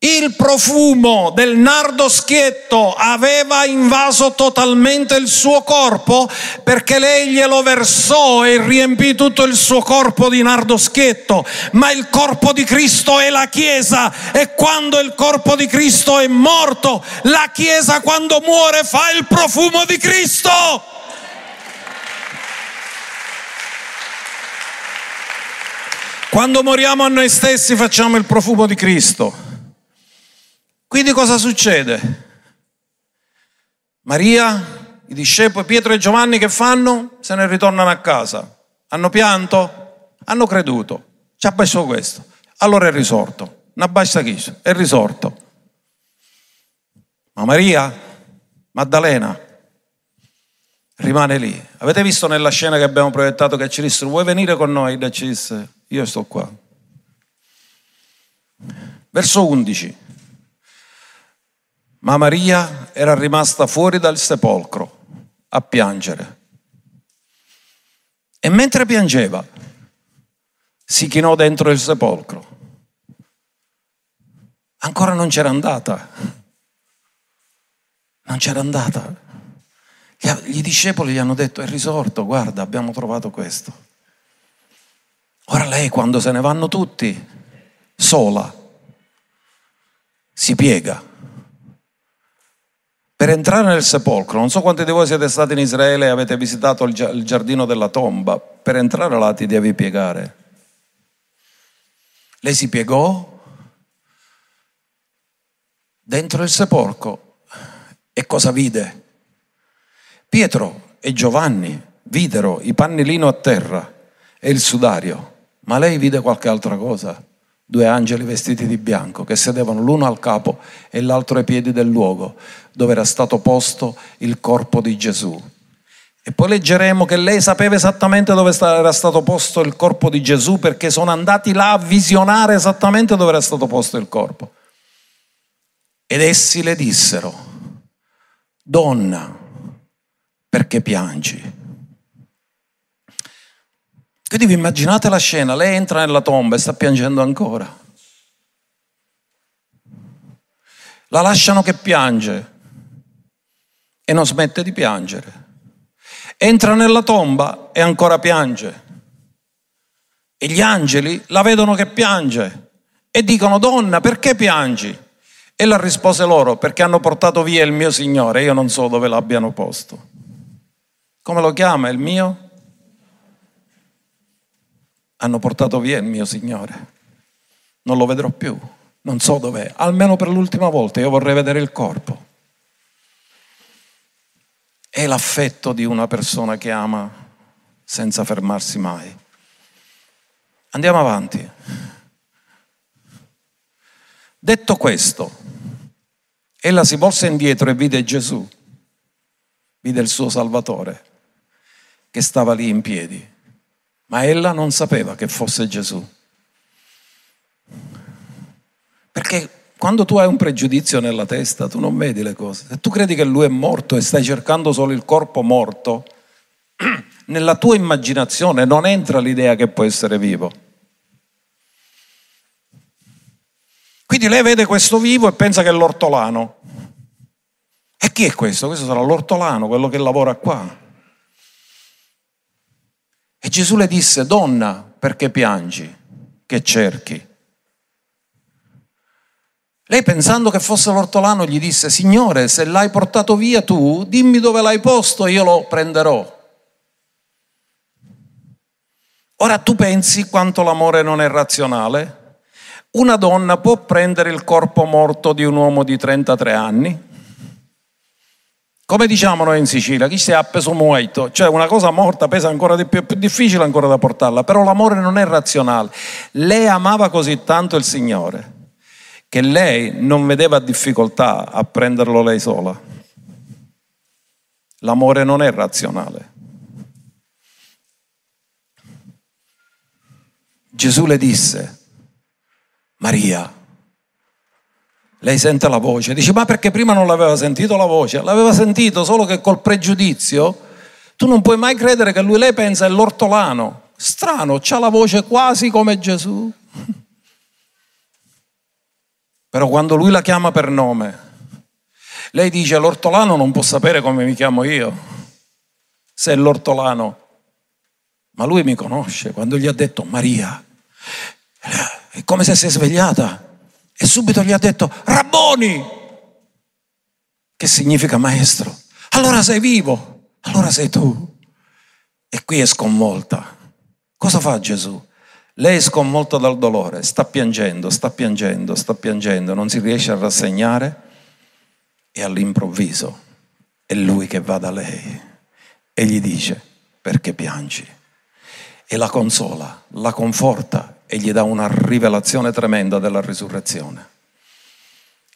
Il profumo del nardo schietto aveva invaso totalmente il suo corpo perché lei glielo versò e riempì tutto il suo corpo di nardo schietto. Ma il corpo di Cristo è la Chiesa e quando il corpo di Cristo è morto, la Chiesa quando muore fa il profumo di Cristo. Quando moriamo a noi stessi facciamo il profumo di Cristo. Quindi cosa succede? Maria, i discepoli, Pietro e Giovanni che fanno? Se ne ritornano a casa. Hanno pianto? Hanno creduto. Ci ha bastato questo. Allora è risorto. Non basta chi? È risorto. Ma Maria, Maddalena, rimane lì. Avete visto nella scena che abbiamo proiettato che ci dissero, vuoi venire con noi? E ci disse, io sto qua. Verso 11. Ma Maria era rimasta fuori dal sepolcro a piangere. E mentre piangeva, si chinò dentro il sepolcro. Ancora non c'era andata. Non c'era andata. Gli discepoli gli hanno detto, è risorto, guarda, abbiamo trovato questo. Ora lei quando se ne vanno tutti, sola, si piega. Per entrare nel sepolcro, non so quanti di voi siete stati in Israele e avete visitato il giardino della tomba, per entrare là ti devi piegare. Lei si piegò dentro il sepolcro e cosa vide? Pietro e Giovanni videro i pannellino a terra e il sudario ma lei vide qualche altra cosa. Due angeli vestiti di bianco che sedevano l'uno al capo e l'altro ai piedi del luogo dove era stato posto il corpo di Gesù. E poi leggeremo che lei sapeva esattamente dove era stato posto il corpo di Gesù perché sono andati là a visionare esattamente dove era stato posto il corpo. Ed essi le dissero, donna, perché piangi? Quindi vi immaginate la scena, lei entra nella tomba e sta piangendo ancora. La lasciano che piange e non smette di piangere. Entra nella tomba e ancora piange. E gli angeli la vedono che piange e dicono, donna, perché piangi? E la rispose loro, perché hanno portato via il mio Signore, io non so dove l'abbiano posto. Come lo chiama il mio? hanno portato via il mio Signore. Non lo vedrò più, non so dov'è, almeno per l'ultima volta io vorrei vedere il corpo. È l'affetto di una persona che ama senza fermarsi mai. Andiamo avanti. Detto questo, ella si volse indietro e vide Gesù, vide il suo Salvatore, che stava lì in piedi ma ella non sapeva che fosse Gesù. Perché quando tu hai un pregiudizio nella testa, tu non vedi le cose. Se tu credi che lui è morto e stai cercando solo il corpo morto, [CLEARS THROAT] nella tua immaginazione non entra l'idea che può essere vivo. Quindi lei vede questo vivo e pensa che è l'ortolano. E chi è questo? Questo sarà l'ortolano, quello che lavora qua. E Gesù le disse, donna, perché piangi? Che cerchi? Lei pensando che fosse l'ortolano gli disse, Signore, se l'hai portato via tu, dimmi dove l'hai posto io lo prenderò. Ora tu pensi quanto l'amore non è razionale? Una donna può prendere il corpo morto di un uomo di 33 anni? Come diciamo noi in Sicilia, chi si è appeso muoito, cioè una cosa morta pesa ancora di più, è più difficile ancora da portarla, però l'amore non è razionale. Lei amava così tanto il Signore che lei non vedeva difficoltà a prenderlo lei sola. L'amore non è razionale. Gesù le disse, Maria, lei sente la voce, dice ma perché prima non l'aveva sentito la voce? L'aveva sentito solo che col pregiudizio tu non puoi mai credere che lui lei pensa è l'ortolano. Strano, c'ha la voce quasi come Gesù. [LAUGHS] Però quando lui la chiama per nome, lei dice l'ortolano non può sapere come mi chiamo io, se è l'ortolano. Ma lui mi conosce, quando gli ha detto Maria, è come se si è svegliata e subito gli ha detto Rabboni, che significa maestro. Allora sei vivo, allora sei tu. E qui è sconvolta. Cosa fa Gesù? Lei è sconvolta dal dolore, sta piangendo, sta piangendo, sta piangendo, non si riesce a rassegnare e all'improvviso è lui che va da lei e gli dice perché piangi? E la consola, la conforta e gli dà una rivelazione tremenda della risurrezione.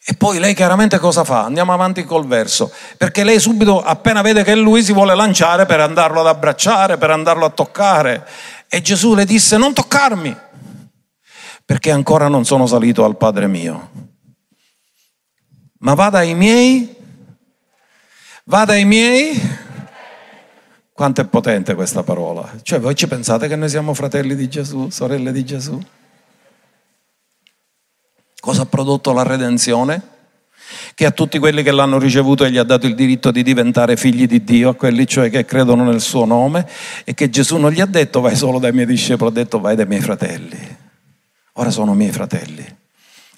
E poi lei chiaramente cosa fa? Andiamo avanti col verso, perché lei subito, appena vede che lui si vuole lanciare per andarlo ad abbracciare, per andarlo a toccare, e Gesù le disse non toccarmi, perché ancora non sono salito al Padre mio. Ma vada ai miei, vada ai miei quanto è potente questa parola. Cioè voi ci pensate che noi siamo fratelli di Gesù, sorelle di Gesù? Cosa ha prodotto la redenzione? Che a tutti quelli che l'hanno ricevuto gli ha dato il diritto di diventare figli di Dio, a quelli cioè che credono nel suo nome, e che Gesù non gli ha detto vai solo dai miei discepoli, ha detto vai dai miei fratelli. Ora sono miei fratelli.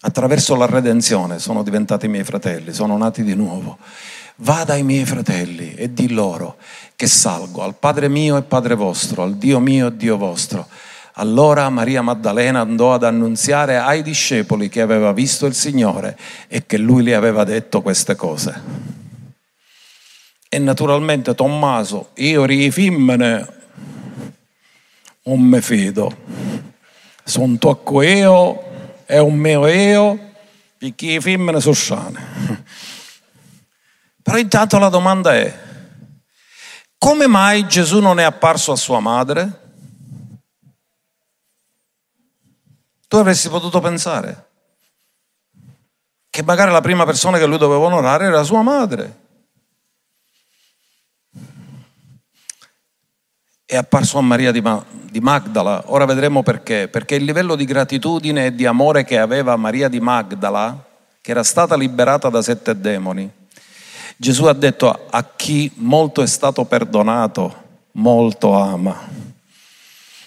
Attraverso la redenzione sono diventati miei fratelli, sono nati di nuovo. Vada ai miei fratelli e di loro che salgo al Padre mio e Padre vostro, al Dio mio e Dio vostro. Allora Maria Maddalena andò ad annunziare ai discepoli che aveva visto il Signore e che lui le aveva detto queste cose. E naturalmente Tommaso, io rifimmene, non mi fido. Sono tocco io, è un mio io, perché i femmine sono sane. Però intanto la domanda è, come mai Gesù non è apparso a sua madre? Tu avresti potuto pensare che magari la prima persona che lui doveva onorare era sua madre. È apparso a Maria di, Magdala, ora vedremo perché, perché il livello di gratitudine e di amore che aveva Maria di Magdala, che era stata liberata da sette demoni, Gesù ha detto a chi molto è stato perdonato, molto ama.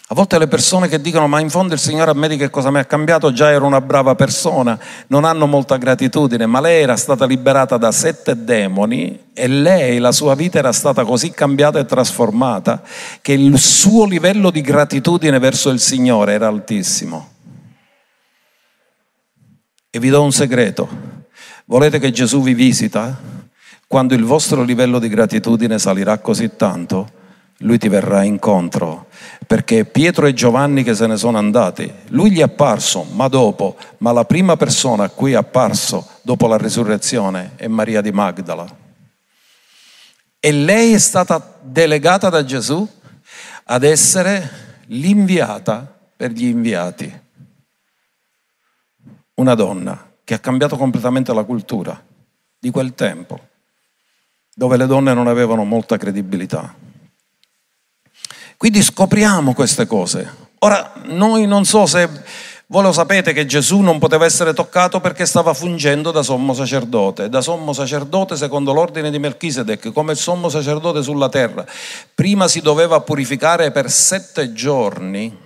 A volte le persone che dicono ma in fondo il Signore a me di che cosa mi ha cambiato, già ero una brava persona, non hanno molta gratitudine, ma lei era stata liberata da sette demoni e lei, la sua vita era stata così cambiata e trasformata che il suo livello di gratitudine verso il Signore era altissimo. E vi do un segreto, volete che Gesù vi visita? Quando il vostro livello di gratitudine salirà così tanto, lui ti verrà incontro, perché Pietro e Giovanni che se ne sono andati, lui gli è apparso, ma dopo, ma la prima persona a cui è apparso dopo la risurrezione è Maria di Magdala. E lei è stata delegata da Gesù ad essere l'inviata per gli inviati. Una donna che ha cambiato completamente la cultura di quel tempo dove le donne non avevano molta credibilità. Quindi scopriamo queste cose. Ora, noi non so se voi lo sapete che Gesù non poteva essere toccato perché stava fungendo da sommo sacerdote. Da sommo sacerdote, secondo l'ordine di Melchisedec, come il sommo sacerdote sulla terra, prima si doveva purificare per sette giorni,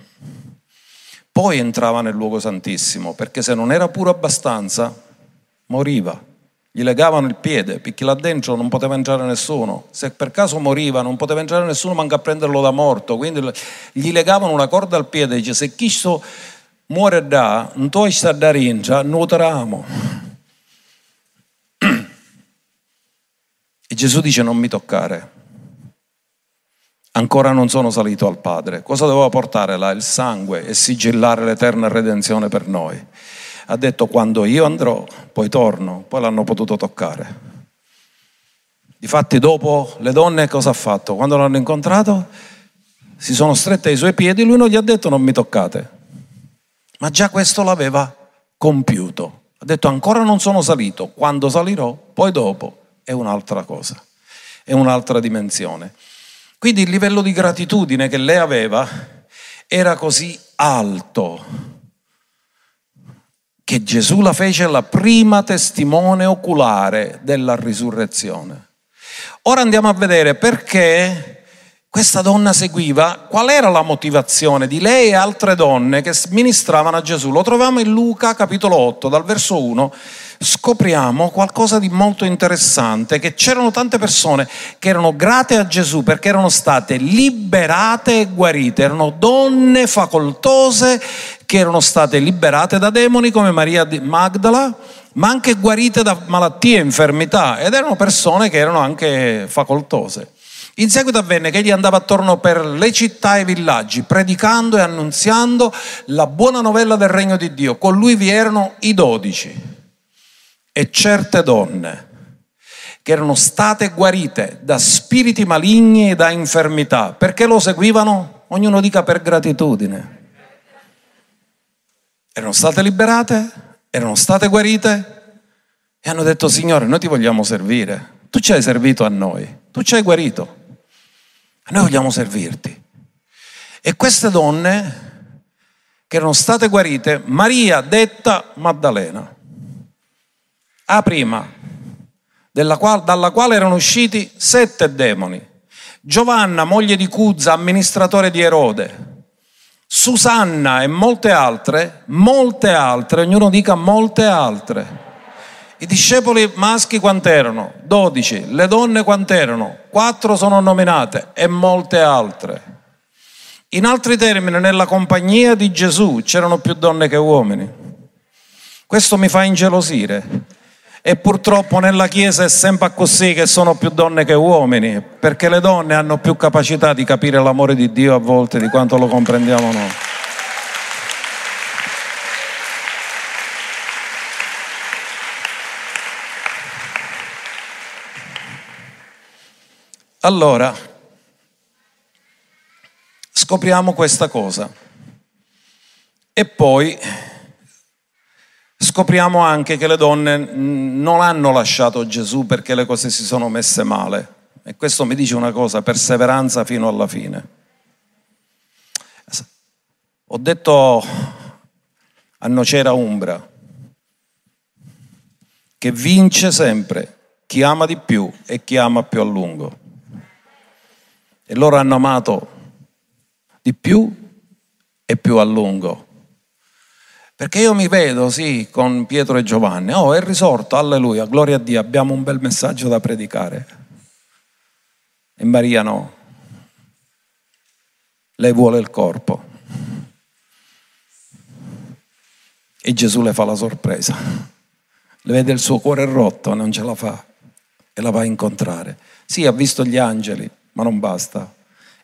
poi entrava nel luogo santissimo, perché se non era puro abbastanza, moriva. Gli legavano il piede, perché là dentro non poteva entrare nessuno. Se per caso moriva, non poteva entrare nessuno manca a prenderlo da morto. Quindi gli legavano una corda al piede e dice: Se chi sto muore da, non tu sta da rientra, nuoteramo. E Gesù dice: Non mi toccare. Ancora non sono salito al Padre. Cosa doveva portare là? Il sangue e sigillare l'eterna redenzione per noi. Ha detto quando io andrò, poi torno, poi l'hanno potuto toccare. Difatti dopo le donne cosa ha fatto? Quando l'hanno incontrato si sono strette ai suoi piedi, lui non gli ha detto non mi toccate, ma già questo l'aveva compiuto. Ha detto ancora non sono salito, quando salirò, poi dopo è un'altra cosa, è un'altra dimensione. Quindi il livello di gratitudine che lei aveva era così alto che Gesù la fece la prima testimone oculare della risurrezione. Ora andiamo a vedere perché questa donna seguiva, qual era la motivazione di lei e altre donne che ministravano a Gesù. Lo troviamo in Luca capitolo 8, dal verso 1, scopriamo qualcosa di molto interessante, che c'erano tante persone che erano grate a Gesù perché erano state liberate e guarite, erano donne facoltose che erano state liberate da demoni come Maria Magdala, ma anche guarite da malattie e infermità ed erano persone che erano anche facoltose. In seguito avvenne che egli andava attorno per le città e i villaggi, predicando e annunziando la buona novella del regno di Dio. Con lui vi erano i dodici e certe donne che erano state guarite da spiriti maligni e da infermità. Perché lo seguivano? Ognuno dica per gratitudine. Erano state liberate, erano state guarite e hanno detto Signore, noi ti vogliamo servire. Tu ci hai servito a noi, tu ci hai guarito. Noi vogliamo servirti. E queste donne che erano state guarite, Maria detta Maddalena, a prima, quale, dalla quale erano usciti sette demoni, Giovanna, moglie di Cuzza, amministratore di Erode, Susanna e molte altre, molte altre, ognuno dica molte altre i discepoli maschi quant'erano? Dodici. Le donne quant'erano? Quattro sono nominate e molte altre. In altri termini, nella compagnia di Gesù c'erano più donne che uomini. Questo mi fa ingelosire. E purtroppo nella Chiesa è sempre così che sono più donne che uomini, perché le donne hanno più capacità di capire l'amore di Dio a volte di quanto lo comprendiamo noi. Allora, scopriamo questa cosa. E poi scopriamo anche che le donne non hanno lasciato Gesù perché le cose si sono messe male. E questo mi dice una cosa, perseveranza fino alla fine. Ho detto a Nocera Umbra che vince sempre chi ama di più e chi ama più a lungo. E loro hanno amato di più e più a lungo. Perché io mi vedo, sì, con Pietro e Giovanni. Oh, è risorto, alleluia, gloria a Dio, abbiamo un bel messaggio da predicare. E Maria no. Lei vuole il corpo. E Gesù le fa la sorpresa. Le vede il suo cuore rotto, non ce la fa. E la va a incontrare. Sì, ha visto gli angeli, ma non basta,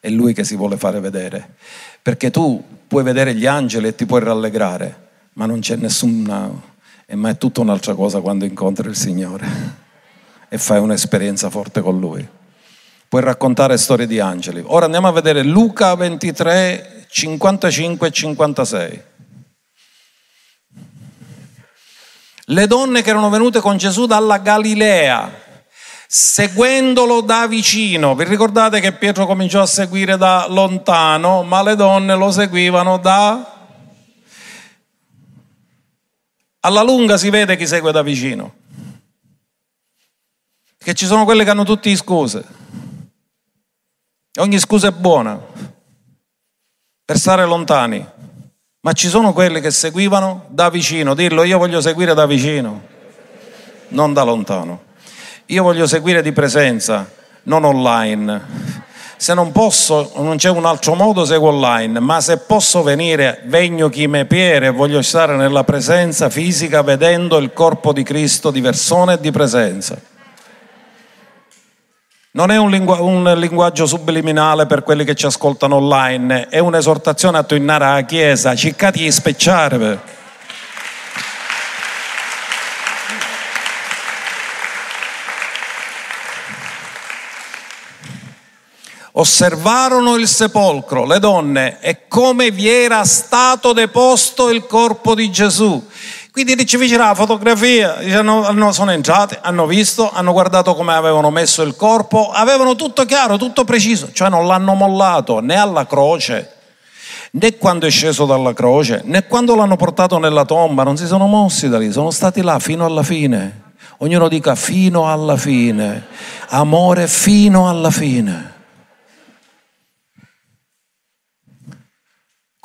è lui che si vuole fare vedere, perché tu puoi vedere gli angeli e ti puoi rallegrare, ma non c'è nessuna, ma è tutta un'altra cosa quando incontri il Signore e fai un'esperienza forte con Lui. Puoi raccontare storie di angeli. Ora andiamo a vedere Luca 23, 55 e 56. Le donne che erano venute con Gesù dalla Galilea, seguendolo da vicino. Vi ricordate che Pietro cominciò a seguire da lontano, ma le donne lo seguivano da... Alla lunga si vede chi segue da vicino. Che ci sono quelle che hanno tutte scuse. Ogni scusa è buona per stare lontani. Ma ci sono quelli che seguivano da vicino. Dirlo, io voglio seguire da vicino, non da lontano. Io voglio seguire di presenza, non online. Se non posso, non c'è un altro modo, seguo online, ma se posso venire, vegno chi me piere voglio stare nella presenza fisica vedendo il corpo di Cristo di persona e di presenza. Non è un, lingu- un, linguaggio subliminale per quelli che ci ascoltano online, è un'esortazione a tornare alla Chiesa, ciccati di specciare. Osservarono il sepolcro, le donne, e come vi era stato deposto il corpo di Gesù. Quindi ci vicino la fotografia, sono entrati, hanno visto, hanno guardato come avevano messo il corpo, avevano tutto chiaro, tutto preciso, cioè non l'hanno mollato né alla croce, né quando è sceso dalla croce, né quando l'hanno portato nella tomba, non si sono mossi da lì, sono stati là fino alla fine. Ognuno dica fino alla fine, amore fino alla fine.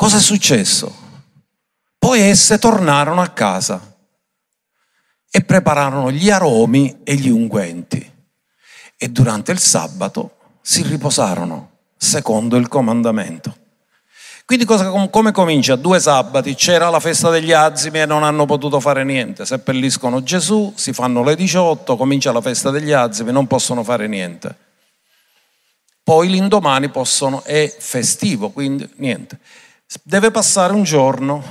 Cosa è successo? Poi esse tornarono a casa e prepararono gli aromi e gli unguenti e durante il sabato si riposarono secondo il comandamento. Quindi cosa, come comincia? Due sabati, c'era la festa degli azimi e non hanno potuto fare niente, seppelliscono Gesù, si fanno le 18, comincia la festa degli azimi, non possono fare niente. Poi l'indomani possono, è festivo, quindi niente. Deve passare un giorno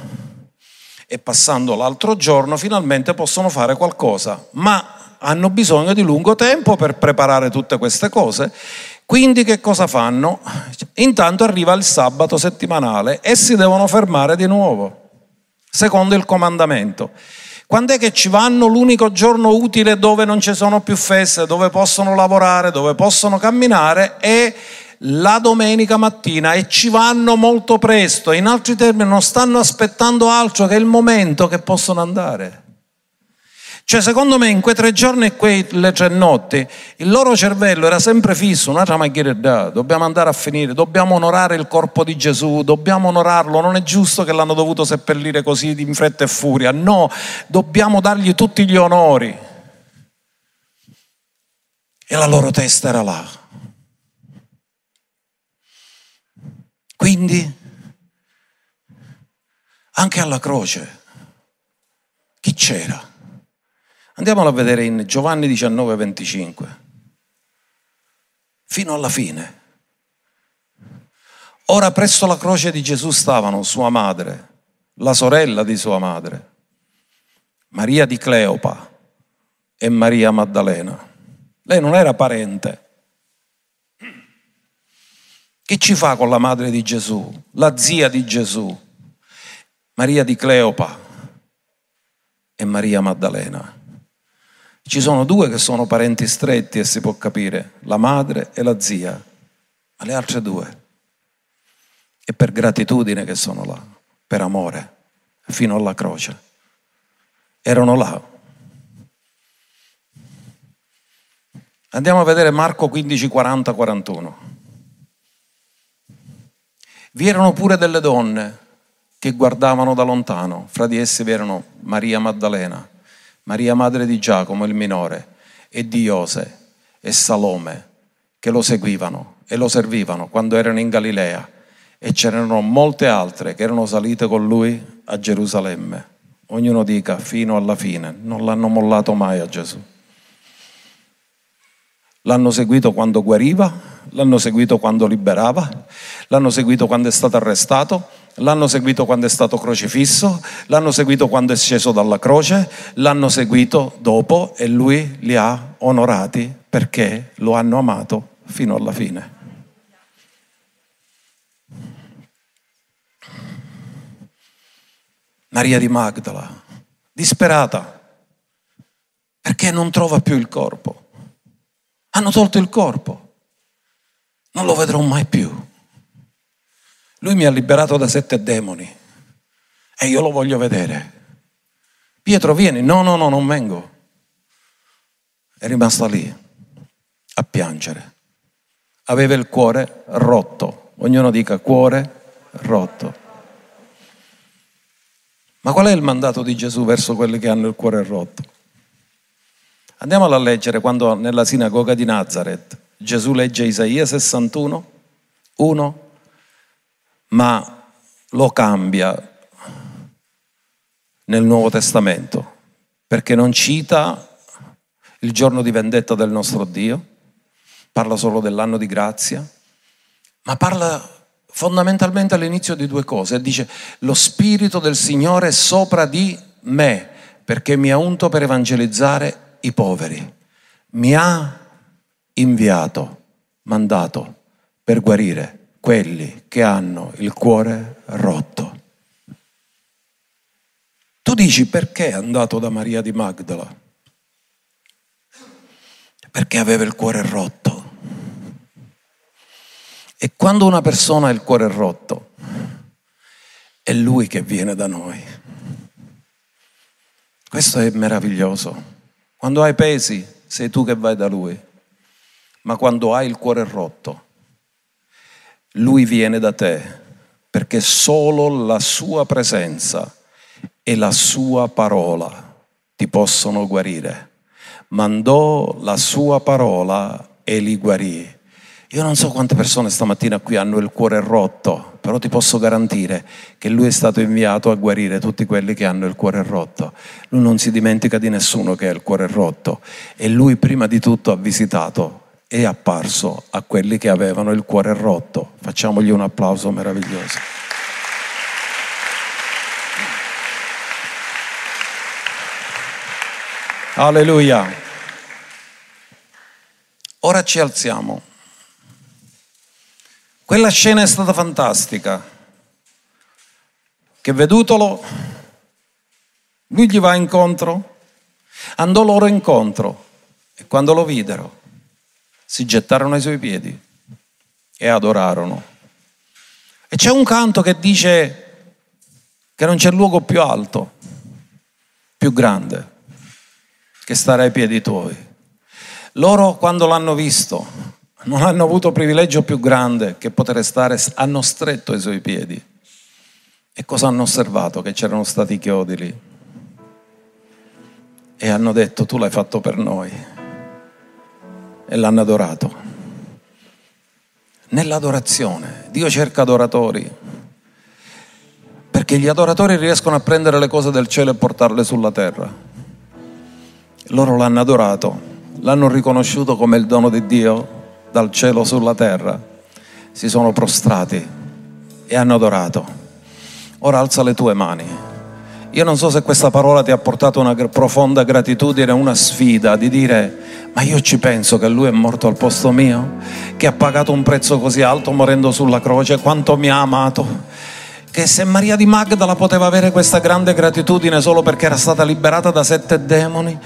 e passando l'altro giorno finalmente possono fare qualcosa, ma hanno bisogno di lungo tempo per preparare tutte queste cose. Quindi che cosa fanno? Intanto arriva il sabato settimanale e si devono fermare di nuovo, secondo il comandamento. Quando è che ci vanno l'unico giorno utile dove non ci sono più feste, dove possono lavorare, dove possono camminare? È la domenica mattina e ci vanno molto presto, in altri termini non stanno aspettando altro che il momento che possono andare. Cioè, secondo me, in quei tre giorni e quelle tre notti, il loro cervello era sempre fisso, un'altra macchietta, dobbiamo andare a finire, dobbiamo onorare il corpo di Gesù, dobbiamo onorarlo, non è giusto che l'hanno dovuto seppellire così in fretta e furia, no, dobbiamo dargli tutti gli onori. E la loro testa era là. Quindi, anche alla croce, chi c'era? Andiamolo a vedere in Giovanni 19, 25. Fino alla fine. Ora presso la croce di Gesù stavano sua madre, la sorella di sua madre, Maria di Cleopa e Maria Maddalena. Lei non era parente, che ci fa con la madre di Gesù, la zia di Gesù, Maria di Cleopa e Maria Maddalena? Ci sono due che sono parenti stretti e si può capire, la madre e la zia, ma le altre due è per gratitudine che sono là, per amore, fino alla croce. Erano là. Andiamo a vedere Marco 15, 40, 41. Vi erano pure delle donne che guardavano da lontano, fra di esse vi erano Maria Maddalena, Maria madre di Giacomo il minore e di Iose e Salome, che lo seguivano e lo servivano quando erano in Galilea e c'erano molte altre che erano salite con lui a Gerusalemme. Ognuno dica fino alla fine, non l'hanno mollato mai a Gesù. L'hanno seguito quando guariva, l'hanno seguito quando liberava, l'hanno seguito quando è stato arrestato, l'hanno seguito quando è stato crocifisso, l'hanno seguito quando è sceso dalla croce, l'hanno seguito dopo e lui li ha onorati perché lo hanno amato fino alla fine. Maria di Magdala, disperata, perché non trova più il corpo. Hanno tolto il corpo non lo vedrò mai più. Lui mi ha liberato da sette demoni e io lo voglio vedere. Pietro, vieni. No, no, no, non vengo. È rimasta lì a piangere. Aveva il cuore rotto. Ognuno dica cuore rotto. Ma qual è il mandato di Gesù verso quelli che hanno il cuore rotto? Andiamolo a leggere quando nella sinagoga di Nazareth Gesù legge Isaia 61, 1, ma lo cambia nel Nuovo Testamento, perché non cita il giorno di vendetta del nostro Dio, parla solo dell'anno di grazia, ma parla fondamentalmente all'inizio di due cose. Dice, lo Spirito del Signore è sopra di me, perché mi ha unto per evangelizzare i poveri. Mi ha inviato, mandato per guarire quelli che hanno il cuore rotto. Tu dici perché è andato da Maria di Magdala? Perché aveva il cuore rotto. E quando una persona ha il cuore rotto, è lui che viene da noi. Questo è meraviglioso. Quando hai pesi, sei tu che vai da lui. Ma quando hai il cuore rotto, lui viene da te perché solo la sua presenza e la sua parola ti possono guarire. Mandò la sua parola e li guarì. Io non so quante persone stamattina qui hanno il cuore rotto, però ti posso garantire che lui è stato inviato a guarire tutti quelli che hanno il cuore rotto. Lui non si dimentica di nessuno che ha il cuore rotto e lui prima di tutto ha visitato è apparso a quelli che avevano il cuore rotto. Facciamogli un applauso meraviglioso. Alleluia. Ora ci alziamo. Quella scena è stata fantastica. Che vedutolo, lui gli va incontro, andò loro incontro e quando lo videro si gettarono ai suoi piedi e adorarono. E c'è un canto che dice che non c'è luogo più alto, più grande, che stare ai piedi tuoi. Loro quando l'hanno visto non hanno avuto privilegio più grande che poter stare, hanno stretto ai suoi piedi. E cosa hanno osservato? Che c'erano stati chiodi lì. E hanno detto tu l'hai fatto per noi e l'hanno adorato. Nell'adorazione, Dio cerca adoratori, perché gli adoratori riescono a prendere le cose del cielo e portarle sulla terra. Loro l'hanno adorato, l'hanno riconosciuto come il dono di Dio dal cielo sulla terra, si sono prostrati e hanno adorato. Ora alza le tue mani. Io non so se questa parola ti ha portato una profonda gratitudine, una sfida di dire, ma io ci penso che lui è morto al posto mio, che ha pagato un prezzo così alto morendo sulla croce, quanto mi ha amato, che se Maria di Magdala poteva avere questa grande gratitudine solo perché era stata liberata da sette demoni,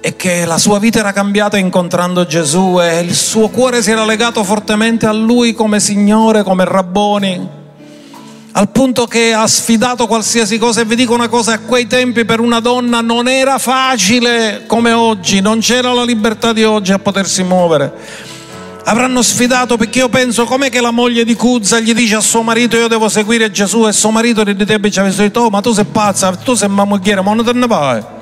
e che la sua vita era cambiata incontrando Gesù e il suo cuore si era legato fortemente a lui come Signore, come Rabboni al punto che ha sfidato qualsiasi cosa e vi dico una cosa, a quei tempi per una donna non era facile come oggi, non c'era la libertà di oggi a potersi muovere. Avranno sfidato perché io penso com'è che la moglie di Cuzza gli dice a suo marito io devo seguire Gesù e suo marito gli dice oh ma tu sei pazza, tu sei mamma ma non te ne vai.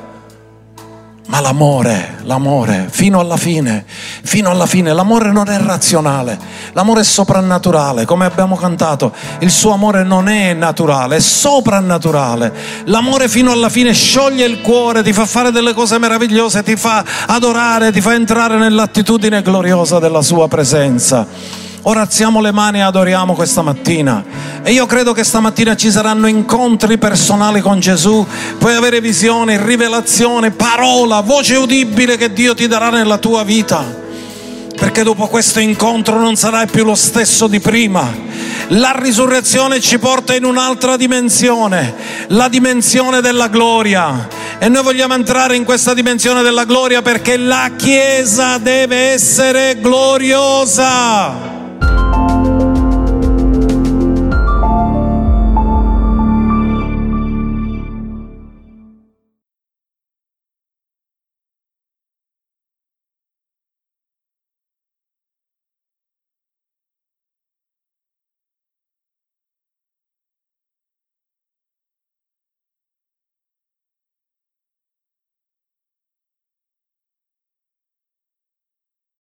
Ma l'amore, l'amore, fino alla fine, fino alla fine, l'amore non è razionale, l'amore è soprannaturale, come abbiamo cantato, il suo amore non è naturale, è soprannaturale. L'amore fino alla fine scioglie il cuore, ti fa fare delle cose meravigliose, ti fa adorare, ti fa entrare nell'attitudine gloriosa della sua presenza. Ora alziamo le mani e adoriamo questa mattina. E io credo che stamattina ci saranno incontri personali con Gesù. Puoi avere visione, rivelazione, parola, voce udibile che Dio ti darà nella tua vita perché dopo questo incontro non sarai più lo stesso di prima. La risurrezione ci porta in un'altra dimensione, la dimensione della gloria. E noi vogliamo entrare in questa dimensione della gloria perché la Chiesa deve essere gloriosa.